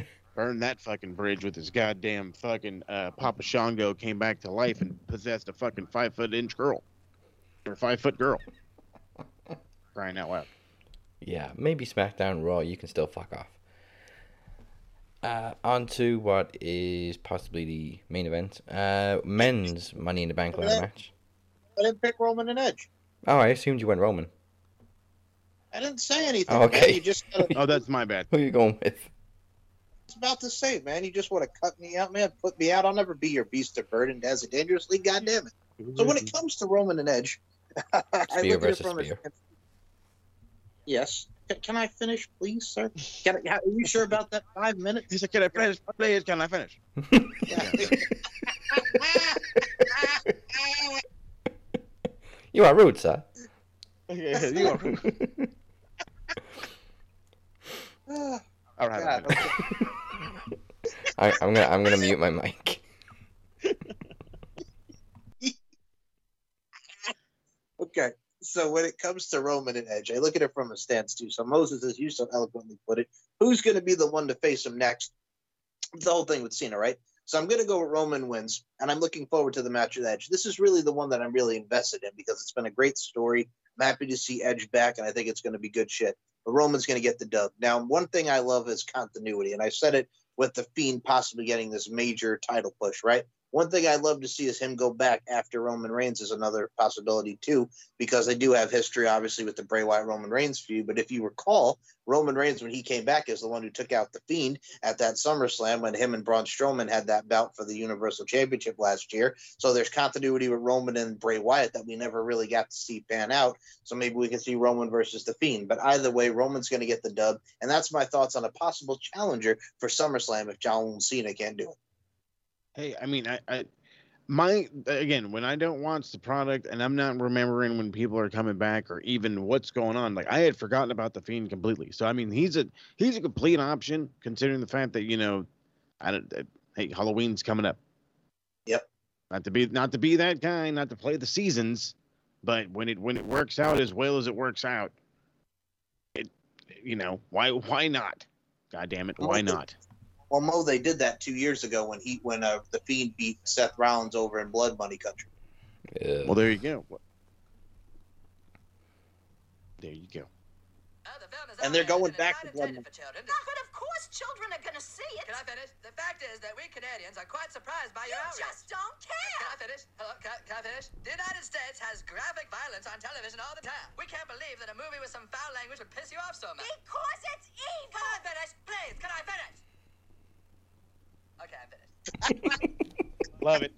[laughs] burn that fucking bridge with his goddamn fucking uh, Papa Shango came back to life and possessed a fucking five foot inch girl or five foot girl. [laughs] Crying out loud. Yeah, maybe SmackDown Raw, you can still fuck off. Uh, on to what is possibly the main event. Uh, men's Money in the Bank ladder match. I didn't pick Roman and Edge. Oh, I assumed you went Roman. I didn't say anything. Oh, okay. Man. You just gotta, [laughs] Oh, that's my bad. Who are you going with? It's about to say, man. You just want to cut me out, man. Put me out. I'll never be your beast of burden, Dazzy Dangerously. God damn it. So when it mm-hmm. comes to Roman and Edge, [laughs] I Spear look at it from a- Yes. Can, can I finish, please, sir? Can I, are you sure about that five minutes? He said, "Can I finish? Please, can I finish?" [laughs] [laughs] You are rude, sir. Yeah, you are. All right. God, okay. I, I'm gonna I'm gonna mute my mic. Okay. So when it comes to Roman and Edge, I look at it from a stance too. So Moses, as you so eloquently put it, who's going to be the one to face him next? The whole thing with Cena, right? So I'm going to go with Roman wins, and I'm looking forward to the match with Edge. This is really the one that I'm really invested in because it's been a great story. I'm happy to see Edge back, and I think it's going to be good shit. But Roman's going to get the dub. Now, one thing I love is continuity, and I said it with the Fiend possibly getting this major title push, right? One thing I'd love to see is him go back after Roman Reigns is another possibility too, because they do have history, obviously, with the Bray Wyatt Roman Reigns feud. But if you recall, Roman Reigns, when he came back, is the one who took out the Fiend at that SummerSlam when him and Braun Strowman had that bout for the Universal Championship last year. So there's continuity with Roman and Bray Wyatt that we never really got to see pan out. So maybe we can see Roman versus the Fiend. But either way, Roman's going to get the dub, and that's my thoughts on a possible challenger for SummerSlam if John Cena can't do it. Hey, I mean, I, I, my again, when I don't watch the product and I'm not remembering when people are coming back or even what's going on, like I had forgotten about the fiend completely. So I mean, he's a he's a complete option considering the fact that you know, I don't. Uh, hey, Halloween's coming up. Yep. Not to be not to be that guy, not to play the seasons, but when it when it works out as well as it works out, it you know why why not? God damn it, why not? Well, Mo, they did that two years ago when he when uh, the Fiend beat Seth Rollins over in Blood Money Country. Well, there you go. There you go. And they're going back to Blood Money. but of course children are going to see it. Can I finish? The fact is that we Canadians are quite surprised by your You outrage. just don't care. Can I finish? Hello, can, can I finish? The United States has graphic violence on television all the time. We can't believe that a movie with some foul language would piss you off so much. Because it's evil. Can I finish? Please, can I finish? Okay, I'm finished. [laughs] Love it.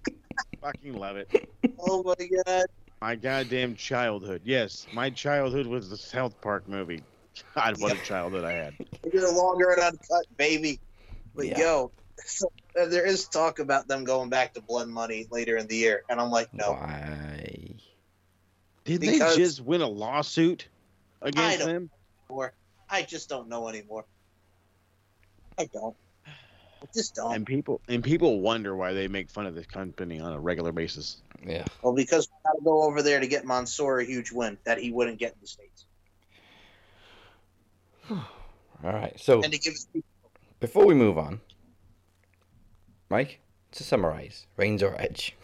Fucking love it. Oh my god. My goddamn childhood. Yes, my childhood was the South Park movie. God, what a childhood I had. [laughs] You're longer and uncut, baby. But Yeah. yo, so, uh, there is talk about them going back to Blood Money later in the year, and I'm like, no. Why? Did Because- they just win a lawsuit against don't them? Or I just don't know anymore. I don't. I just don't. And people and people wonder why they make fun of this company on a regular basis. Yeah. Well, because we got to go over there to get Mansoor a huge win that he wouldn't get in the states, [sighs] All right. So and to give before we move on, Mike, to summarize, Reigns or Edge.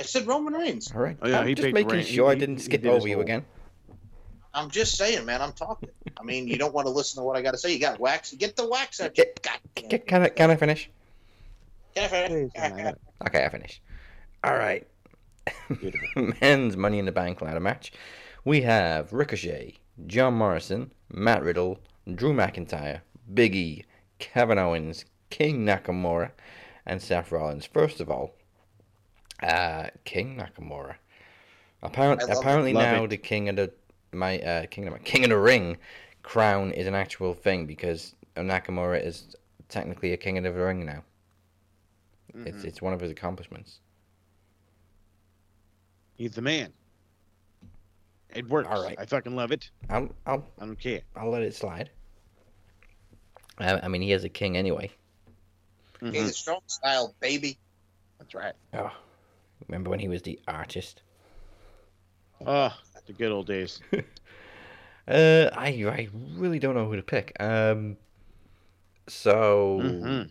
I said Roman Reigns. All right. Oh, yeah, I'm he just making Reigns. sure I didn't he skip did over you whole- again. I'm just saying, man. I'm talking. I mean, you don't want to listen to what I got to say. You got wax. Get the wax out. you- God damn Can, can I can I finish? Can I finish? Okay, I finish. All right. [laughs] Men's Money in the Bank ladder match. We have Ricochet, John Morrison, Matt Riddle, Drew McIntyre, Big E, Kevin Owens, King Nakamura, and Seth Rollins. First of all, uh, King Nakamura. Apparent, I it. apparently now it. the king of the my uh, king of king of the ring crown is an actual thing because Nakamura is technically a king of the ring now. It's Mhm. it's one of his accomplishments. He's the man. It works. All right. I fucking love it. I'll I'll I don't care. I'll let it slide. I, I mean, he is a king anyway. Mhm. King of strong style, baby. That's right. Oh, remember when he was the artist? Oh, the good old days. [laughs] Uh, I I really don't know who to pick. Um, so Mhm.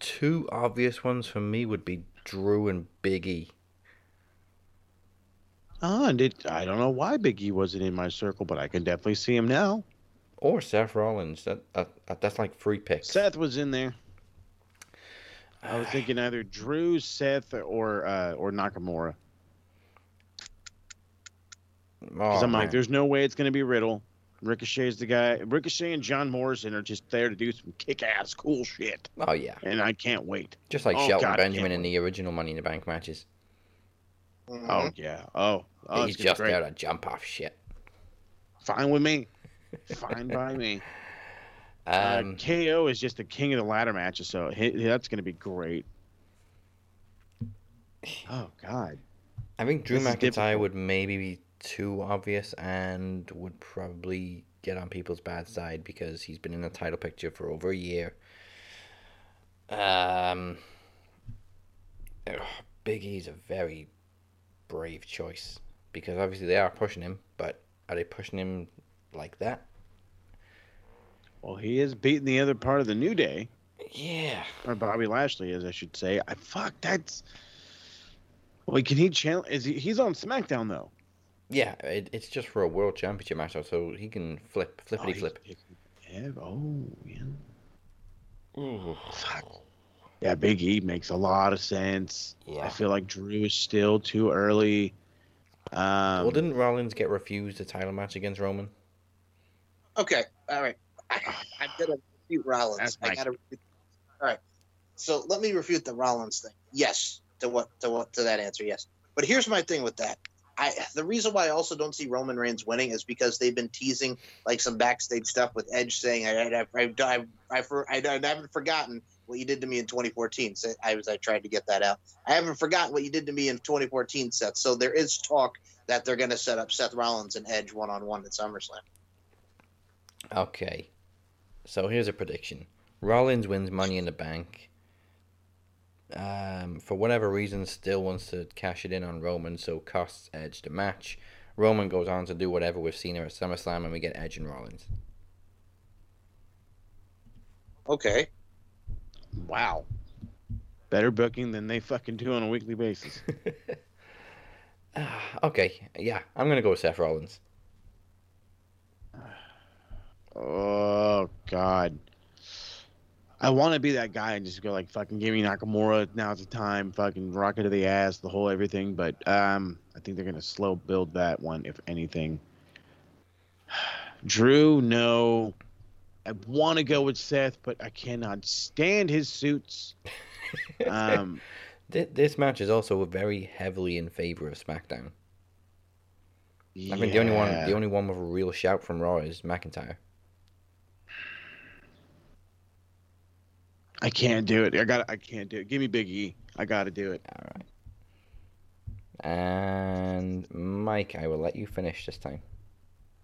two obvious ones for me would be Drew and Biggie. Oh, and it, I don't know why Biggie wasn't in my circle, but I can definitely see him now. Or Seth Rollins. That, that that's like three picks. Seth was in there. I was thinking either Drew, Seth, or uh, or Nakamura. Because Oh, I'm like, there's no way it's going to be Riddle. Ricochet's the guy. Ricochet and John Morrison are just there to do some kick-ass cool shit, Oh yeah, and I can't wait. just like Oh, Shelton God, Benjamin can't in the original Money in the Bank matches. Oh yeah. Oh, oh He's it's gonna be just great. there to jump off shit. Fine with me. [laughs] Fine by me. Uh, Um, KO is just the king of the ladder matches, so he, that's going to be great. [sighs] Oh God. I think Drew This McIntyre would maybe be too obvious and would probably get on people's bad side because he's been in the title picture for over a year. Um, ugh, Big E's a very brave choice because obviously they are pushing him, but are they pushing him like that? Well, he is beating the other part of the New Day, Yeah. or Bobby Lashley, as I should say. I fuck that's. Wait, can he challenge? Is he? He's on SmackDown though. Yeah, it, it's just for a world championship match, though, so he can flip, flippity Oh, he- flip. he can have- oh, yeah. Ooh. Yeah, Big E makes a lot of sense. Yeah. I feel like Drew is still too early. Um, well, didn't Rollins get refused a title match against Roman? Okay, all right. I, I'm gonna refute Rollins. That's I gotta. Refute. All right. So let me refute the Rollins thing. Yes, to what to what to that answer. Yes, but here's my thing with that. I the reason why I also don't see Roman Reigns winning is because they've been teasing like some backstage stuff with Edge saying I I I I, I, for, I, I haven't forgotten what you did to me in 2014. So I was I tried to get that out. I haven't forgotten what you did to me in 2014, Seth. So there is talk that they're going to set up Seth Rollins and Edge one on one at SummerSlam. Okay. So here's a prediction. Rollins wins Money in the Bank. Um, for whatever reason, still wants to cash it in on Roman, so costs Edge the match. Roman goes on to do whatever we've seen him do with Cena at SummerSlam, and we get Edge and Rollins. Okay. wow. Better booking than they fucking do on a weekly basis. [laughs] Ah, okay, yeah, I'm gonna go with Seth Rollins. [sighs] Oh God. I want to be that guy and just go like fucking give me Nakamura. Now's the time. Fucking rocket to the ass, the whole everything. But um, I think they're gonna slow build that one, if anything. [sighs] Drew, no. I want to go with Seth, but I cannot stand his suits. [laughs] Um, This match is also very heavily in favor of SmackDown. I mean, the only one, the only one with a real shout from Raw is McIntyre. I can't do it. I got. I can't do it. Give me Big E. I got to do it. All right. And Mike, I will let you finish this time.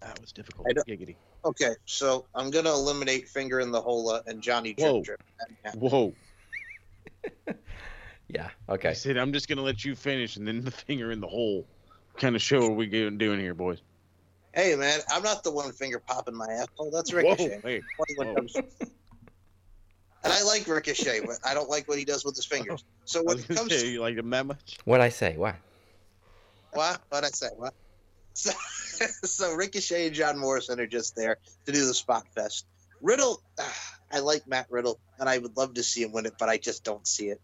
That was difficult. Giggity. Okay, so I'm gonna eliminate Finger in the Hole and Johnny Whoa. Drip Drip. Whoa. [laughs] Yeah. Okay. I Okay. said I'm just gonna let you finish, and then the finger in the hole. What kind of show are we doing doing here, boys? Hey man, I'm not the one finger popping my asshole. That's Whoa, Ricochet. hey, Funny when it whoa. comes- And I like Ricochet, but I don't like what he does with his fingers. So I when it comes [laughs] say, to you like him that much? What I say? What? what? What I say? What? So, [laughs] so Ricochet and John Morrison are just there to do the spot fest. Riddle, [sighs] I like Matt Riddle, and I would love to see him win it, but I just don't see it.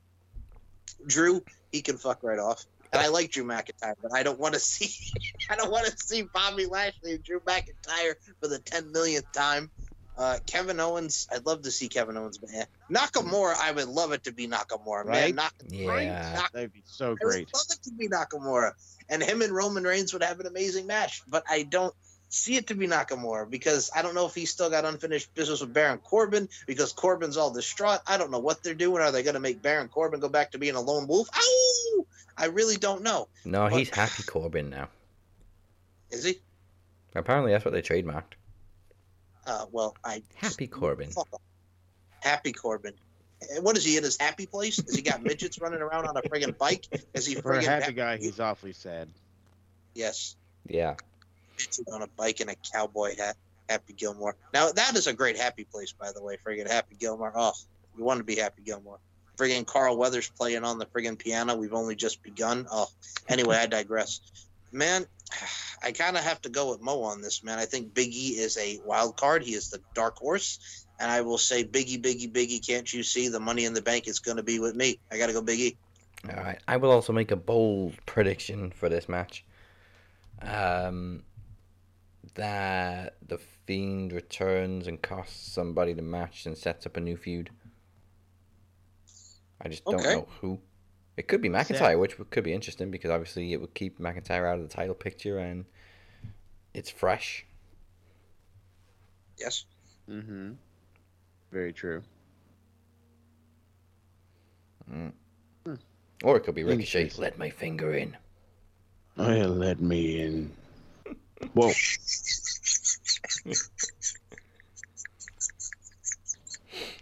Drew, he can fuck right off. And I like Drew McIntyre, but I don't want to [laughs] see I don't want to see Bobby Lashley and Drew McIntyre for the ten millionth time. Uh, Kevin Owens, I'd love to see Kevin Owens, but eh. Nakamura, I would love it to be Nakamura, Right? man. Nak- Yeah. Nak- That'd be so I would great. love it to be Nakamura, and him and Roman Reigns would have an amazing match. But I don't, see it to be Nakamura because I don't know if he's still got unfinished business with Baron Corbin because Corbin's all distraught. I don't know what they're doing. Are they going to make Baron Corbin go back to being a lone wolf? Ow! I really don't know. No, he's Happy Corbin now. Is he? Apparently, that's what they trademarked. Uh, well, I Happy [laughs] Corbin. fuck off. Happy Corbin. What is he in his happy place? Has he got midgets running around on a friggin' bike? Is he For a happy happy? guy, he's awfully sad. Yes. Yeah. Midget on a bike and a cowboy hat. Happy Gilmore. Now that is a great happy place, by the way. Friggin' Happy Gilmore. Oh, you want to be Happy Gilmore. Friggin' Carl Weathers playing on the friggin' piano. We've only just begun. Oh, anyway, I digress. Man, I kind of have to go with Mo on this, man. I think Biggie is a wild card. He is the dark horse. And I will say, Biggie, Biggie, Biggie, can't you see the money in the bank is going to be with me? I got to go Biggie. All right. I will also make a bold prediction for this match. Um, that the Fiend returns and costs somebody the match and sets up a new feud. I just don't Okay. know who. It could be McIntyre, Seth. which could be interesting because obviously it would keep McIntyre out of the title picture and it's fresh. Yes. Mm-hmm. Very true. Mm. Or it could be Ricochet. Let my finger in. Oh, yeah, let me in. Whoa. [laughs]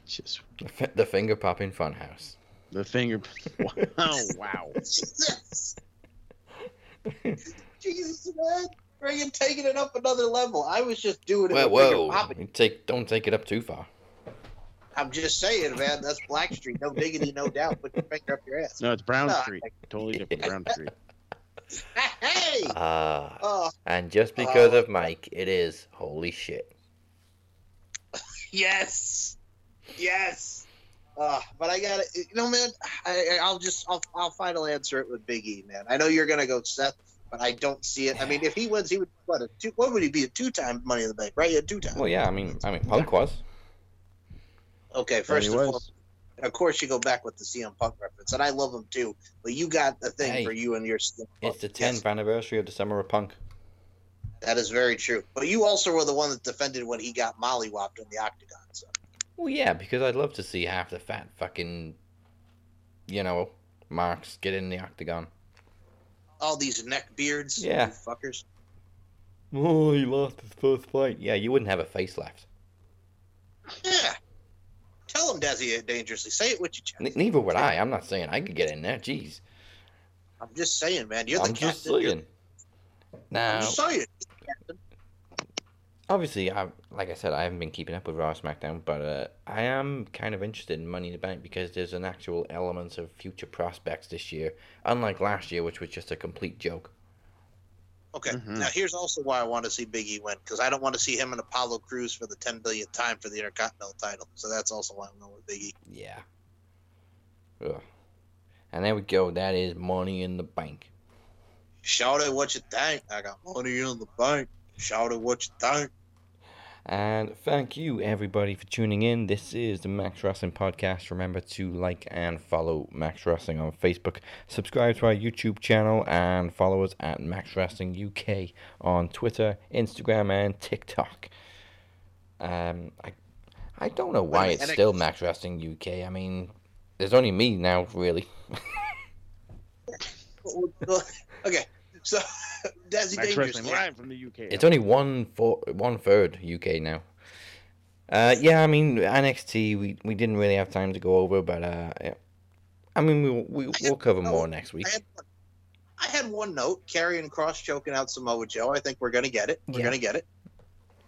Just The, the finger popping funhouse. The finger. [laughs] Wow, wow. Jesus. [laughs] Jesus, man. Friggin' taking it up another level. I was just doing it Whoa, with friggin' whoa! popping. Take don't take it up too far. I'm just saying, man. That's Blackstreet. No diggity, no doubt. Put your finger up your ass. No, it's Brown No, Street. Totally different Brown [laughs] Street. Hey! Ah, Oh, and just because Oh. of Mike, it is holy shit. yes. Yes. Uh, but I got to You know, man, I, I- I'll just, I'll, I'll final answer it with Big E, man. I know you're going to go Seth, but I don't see it. I mean, if he wins, he would, what, a two, what would he be? A two time Money in the Bank, right? Yeah, two time. Well, yeah, I mean, I mean, Punk was. Okay, first he and was. foremost, of course, you go back with the CM Punk reference, and I love him too. But you got the thing Hey, for you and your CM Punk. It's the Yes, 10th anniversary of the Summer of Punk. that is very true. But you also were the one that defended when he got mollywopped in the octagon. Well, yeah, because I'd love to see half the fat fucking, you know, marks get in the octagon. all these neck beards, Yeah. you fuckers. Oh, he lost his first fight. Yeah, you wouldn't have a face left. Yeah. Tell him Desi uh, dangerously. Say it with your chest. Neither would I. I'm not saying I could get in there. Jeez. I'm just saying, man. You're the I'm just captain. You're- saying. Now, I'm just saying. Obviously, I like I said, I haven't been keeping up with Raw SmackDown, but uh, I am kind of interested in Money in the Bank because there's an actual element of future prospects this year, unlike last year, which was just a complete joke. Okay. Mm-hmm. Now here's also why I want to see Big E win because I don't want to see him and Apollo Crews for the 10 billionth time for the Intercontinental title. So that's also why I'm going with Big E. Yeah. Ugh. And there we go. That is Money in the Bank. Shout out what you think. I got money in the bank. Shout out what you think. And thank you, everybody, for tuning in. This is the Max Wrestling Podcast. Remember to like and follow Max Wrestling on Facebook. Subscribe to our YouTube channel and follow us at Max Wrestling UK on Twitter, Instagram, and TikTok. Um, I, I don't know why it's still Max Wrestling UK. I mean, there's only me now, really. [laughs] [laughs] okay. [laughs] So, Desi Max Dangerous. Wrestling live from the UK. It's only one for one third UK now. Uh, yeah, I mean NXT we, we didn't really have time to go over, but uh, yeah. I mean we'll we, we'll cover more next week. I had, I had one note. Karrion Kross choking out Samoa Joe. I think we're going to get it. We're Yeah. going to get it.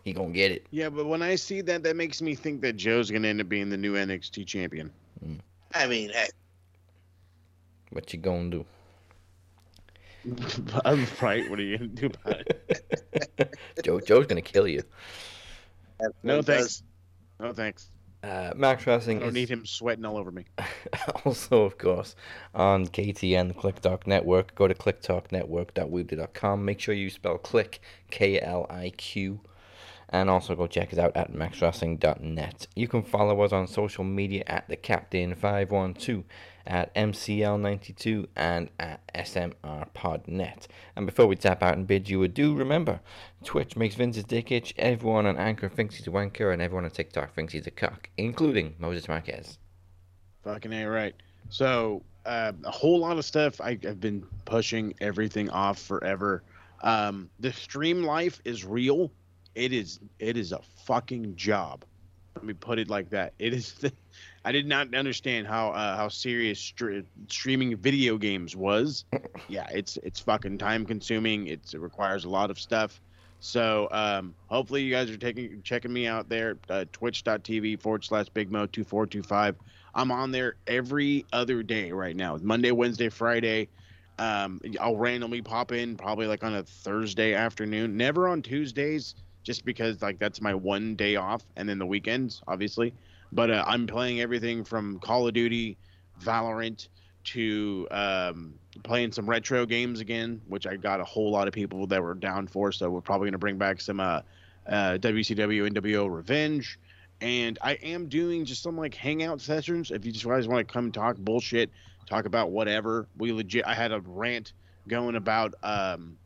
He gonna get it. Yeah, but when I see that, that makes me think that Joe's gonna end up being the new NXT champion. I mean, hey, What you gonna do? [laughs] I'm right. What are you gonna do about it? [laughs] Joe Joe's gonna kill you. No thanks. No thanks. Uh, Max I Wrestling don't is need him sweating all over me. [laughs] also, of course, on KTN, the Kliq Talk Network. Go to kliqtalknetwork.weebly.com. Make sure you spell click, K L I Q. And also go check us out at maxwrestling.net. You can follow us on social media at the Captain512, at MCL92, and at SMRPodNet. And before we tap out and bid you adieu, remember Twitch makes Vince's dick itch, everyone on Anchor thinks he's a wanker, and everyone on TikTok thinks he's a cock, including Moses Marquez. Fucking A right. So, uh, a whole lot of stuff I, I've been pushing everything off forever. Um, the stream life is real. It is it is a fucking job. Let me put it like that. It is. I did not understand how uh, how serious str- streaming video games was. [laughs] yeah, it's it's fucking time consuming. It's, it requires a lot of stuff. So um, hopefully you guys are taking checking me out there. Uh, Twitch.tv forward slash Big Mo two four two five. I'm on there every other day right now. Monday, Wednesday, Friday. Um, I'll randomly pop in probably like on a Thursday afternoon. Never on Tuesdays, just because like that's my one day off, and then the weekends, obviously. But uh, I'm playing everything from Call of Duty, Valorant, to um, playing some retro games again, which I got a whole lot of people that were down for. So we're probably gonna bring back some uh, uh, WCW NWO Revenge and I am doing just some like hangout sessions. If you just guys want to come talk bullshit, talk about whatever, we legit. I had a rant going about. um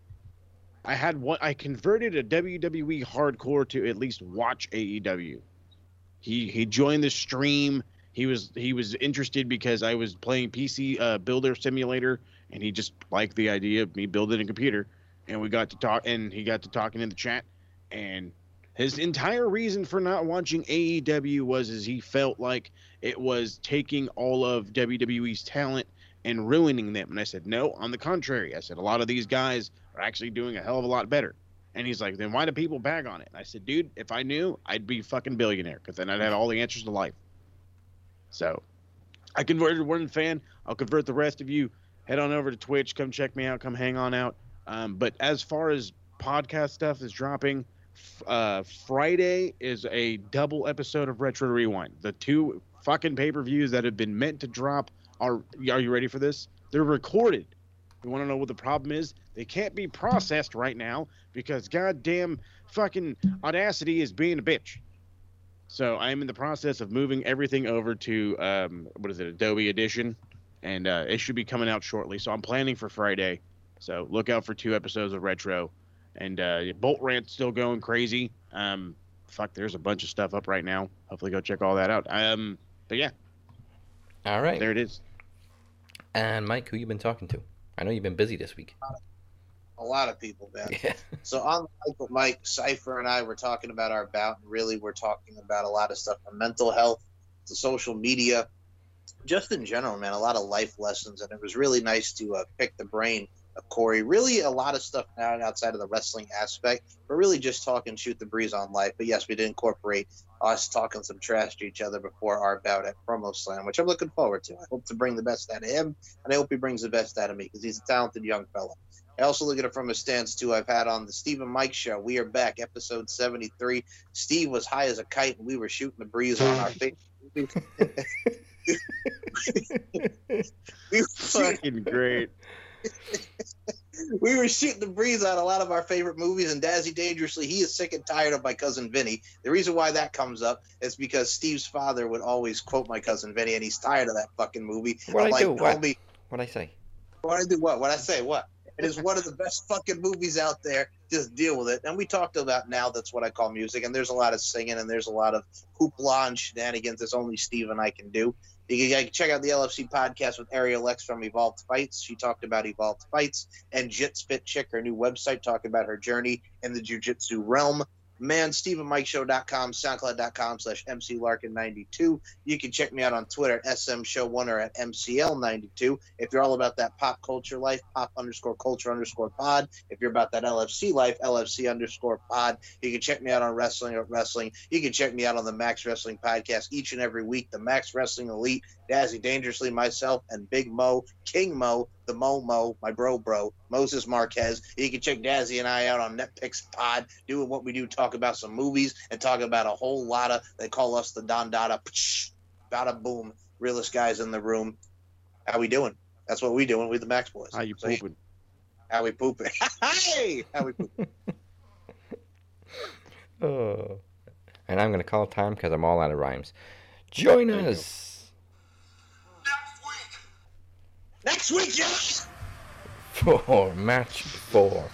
I had what I converted a WWE hardcore to at least watch AEW. He he joined the stream. He was he was interested because I was playing PC uh, Builder Simulator, and he just liked the idea of me building a computer. And we got to talk, and he got to talking in the chat, and his entire reason for not watching AEW was is he felt like it was taking all of WWE's talent and ruining them. And I said, no, on the contrary. I said, a lot of these guys are actually doing a hell of a lot better. And he's like, then why do people bag on it? And I said, dude, if I knew, I'd be fucking billionaire because then I'd have all the answers to life. So I converted one fan. I'll convert the rest of you. Head on over to Twitch. Come check me out. Come hang on out. Um, but as far as podcast stuff is dropping, uh, Friday is a double episode of Retro Rewind. The two fucking pay per views that have been meant to drop are. Are you ready for this? They're recorded. You want to know what the problem is? They can't be processed right now because goddamn fucking Audacity is being a bitch. So I'm in the process of moving everything over to um, what is it, Adobe Audition, and uh, it should be coming out shortly. So I'm planning for Friday. So look out for two episodes of Retro and uh, Bolt Rant's still going crazy. Um, fuck, there's a bunch of stuff up right now. Hopefully, go check all that out. Um, but yeah, All right. there it is. And Mike, who you been talking to? I know you've been busy this week. A lot of people, man. [laughs] Yeah. So on the mic Mike, Cipher and I were talking about our bout, and really we're talking about a lot of stuff from mental health to social media, just in general, man. A lot of life lessons, and it was really nice to uh, pick the brain of Corey. Really, a lot of stuff now outside of the wrestling aspect, but really just talking, shoot the breeze on life. But yes, we did incorporate us talking some trash to each other before our bout at Promo Slam, which I'm looking forward to. I hope to bring the best out of him, and I hope he brings the best out of me because he's a talented young fella. I also look at it from a stance too. I've had on the Steve and Mike show. We are back, episode 73. Steve was high as a kite, and we were shooting the breeze on our [laughs] face. [laughs] [laughs] we were Fucking great. we were shooting the breeze on a lot of our favorite movies, and Dazzy Dangerously, he is sick and tired of my cousin Vinny. The reason why that comes up is because Steve's father would always quote my cousin Vinny, and he's tired of that fucking movie. What I do? What? homie, What I say? what I do? What? What I say? What? It is one of the best fucking movies out there. Just deal with it. And we talked about now. That's what I call music. And there's a lot of singing, and there's a lot of hoopla and shenanigans. That's only Steve and I can do. You can, you can check out the LFC podcast with Ariel X from Evolved Fights. She talked about Evolved Fights and Jit Spit Chick, her new website, talking about her journey in the jiu-jitsu realm. Man, StephenMikeShow.com, SoundCloud.com slash MCLarkin92. You can check me out on Twitter at SMShow1 or at MCL92. If you're all about that pop culture life, pop underscore culture underscore pod. If you're about that LFC life, LFC underscore pod. You can check me out on Wrestling Wrestling. You can check me out on the Max Wrestling Podcast each and every week. The Max Wrestling Elite, Dazzy Dangerously, myself, and Big Mo, King Mo, the Mo Mo, my bro bro, Moses Marquez. You can check Dazzy and I out on Netpix Pod, doing what we do, talk about some movies and talk about a whole lot of. They call us the Don Dada, psh, bada boom, realest guys in the room. How we doing? That's what we doing. We the Max Boys. How you So, pooping? How we pooping? [laughs] hey, how we pooping? [laughs] Oh. And I'm going to call time because I'm all out of rhymes. Join us Next week, yes. for match four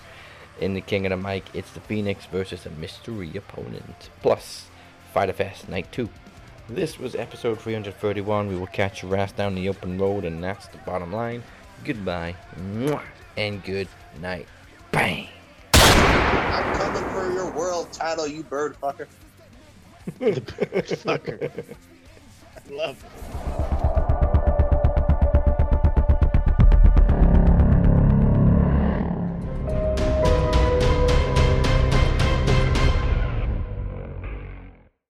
in the King of the Mic. It's the Phoenix versus a mystery opponent. Plus, Fyter Fest Night 2. This was episode 331. We will catch your ass down the open road, and that's the bottom line. Goodbye. Mwah, and good night. Bang. I'm coming for your world title, you bird fucker. [laughs] the Bird fucker. [laughs] I love it.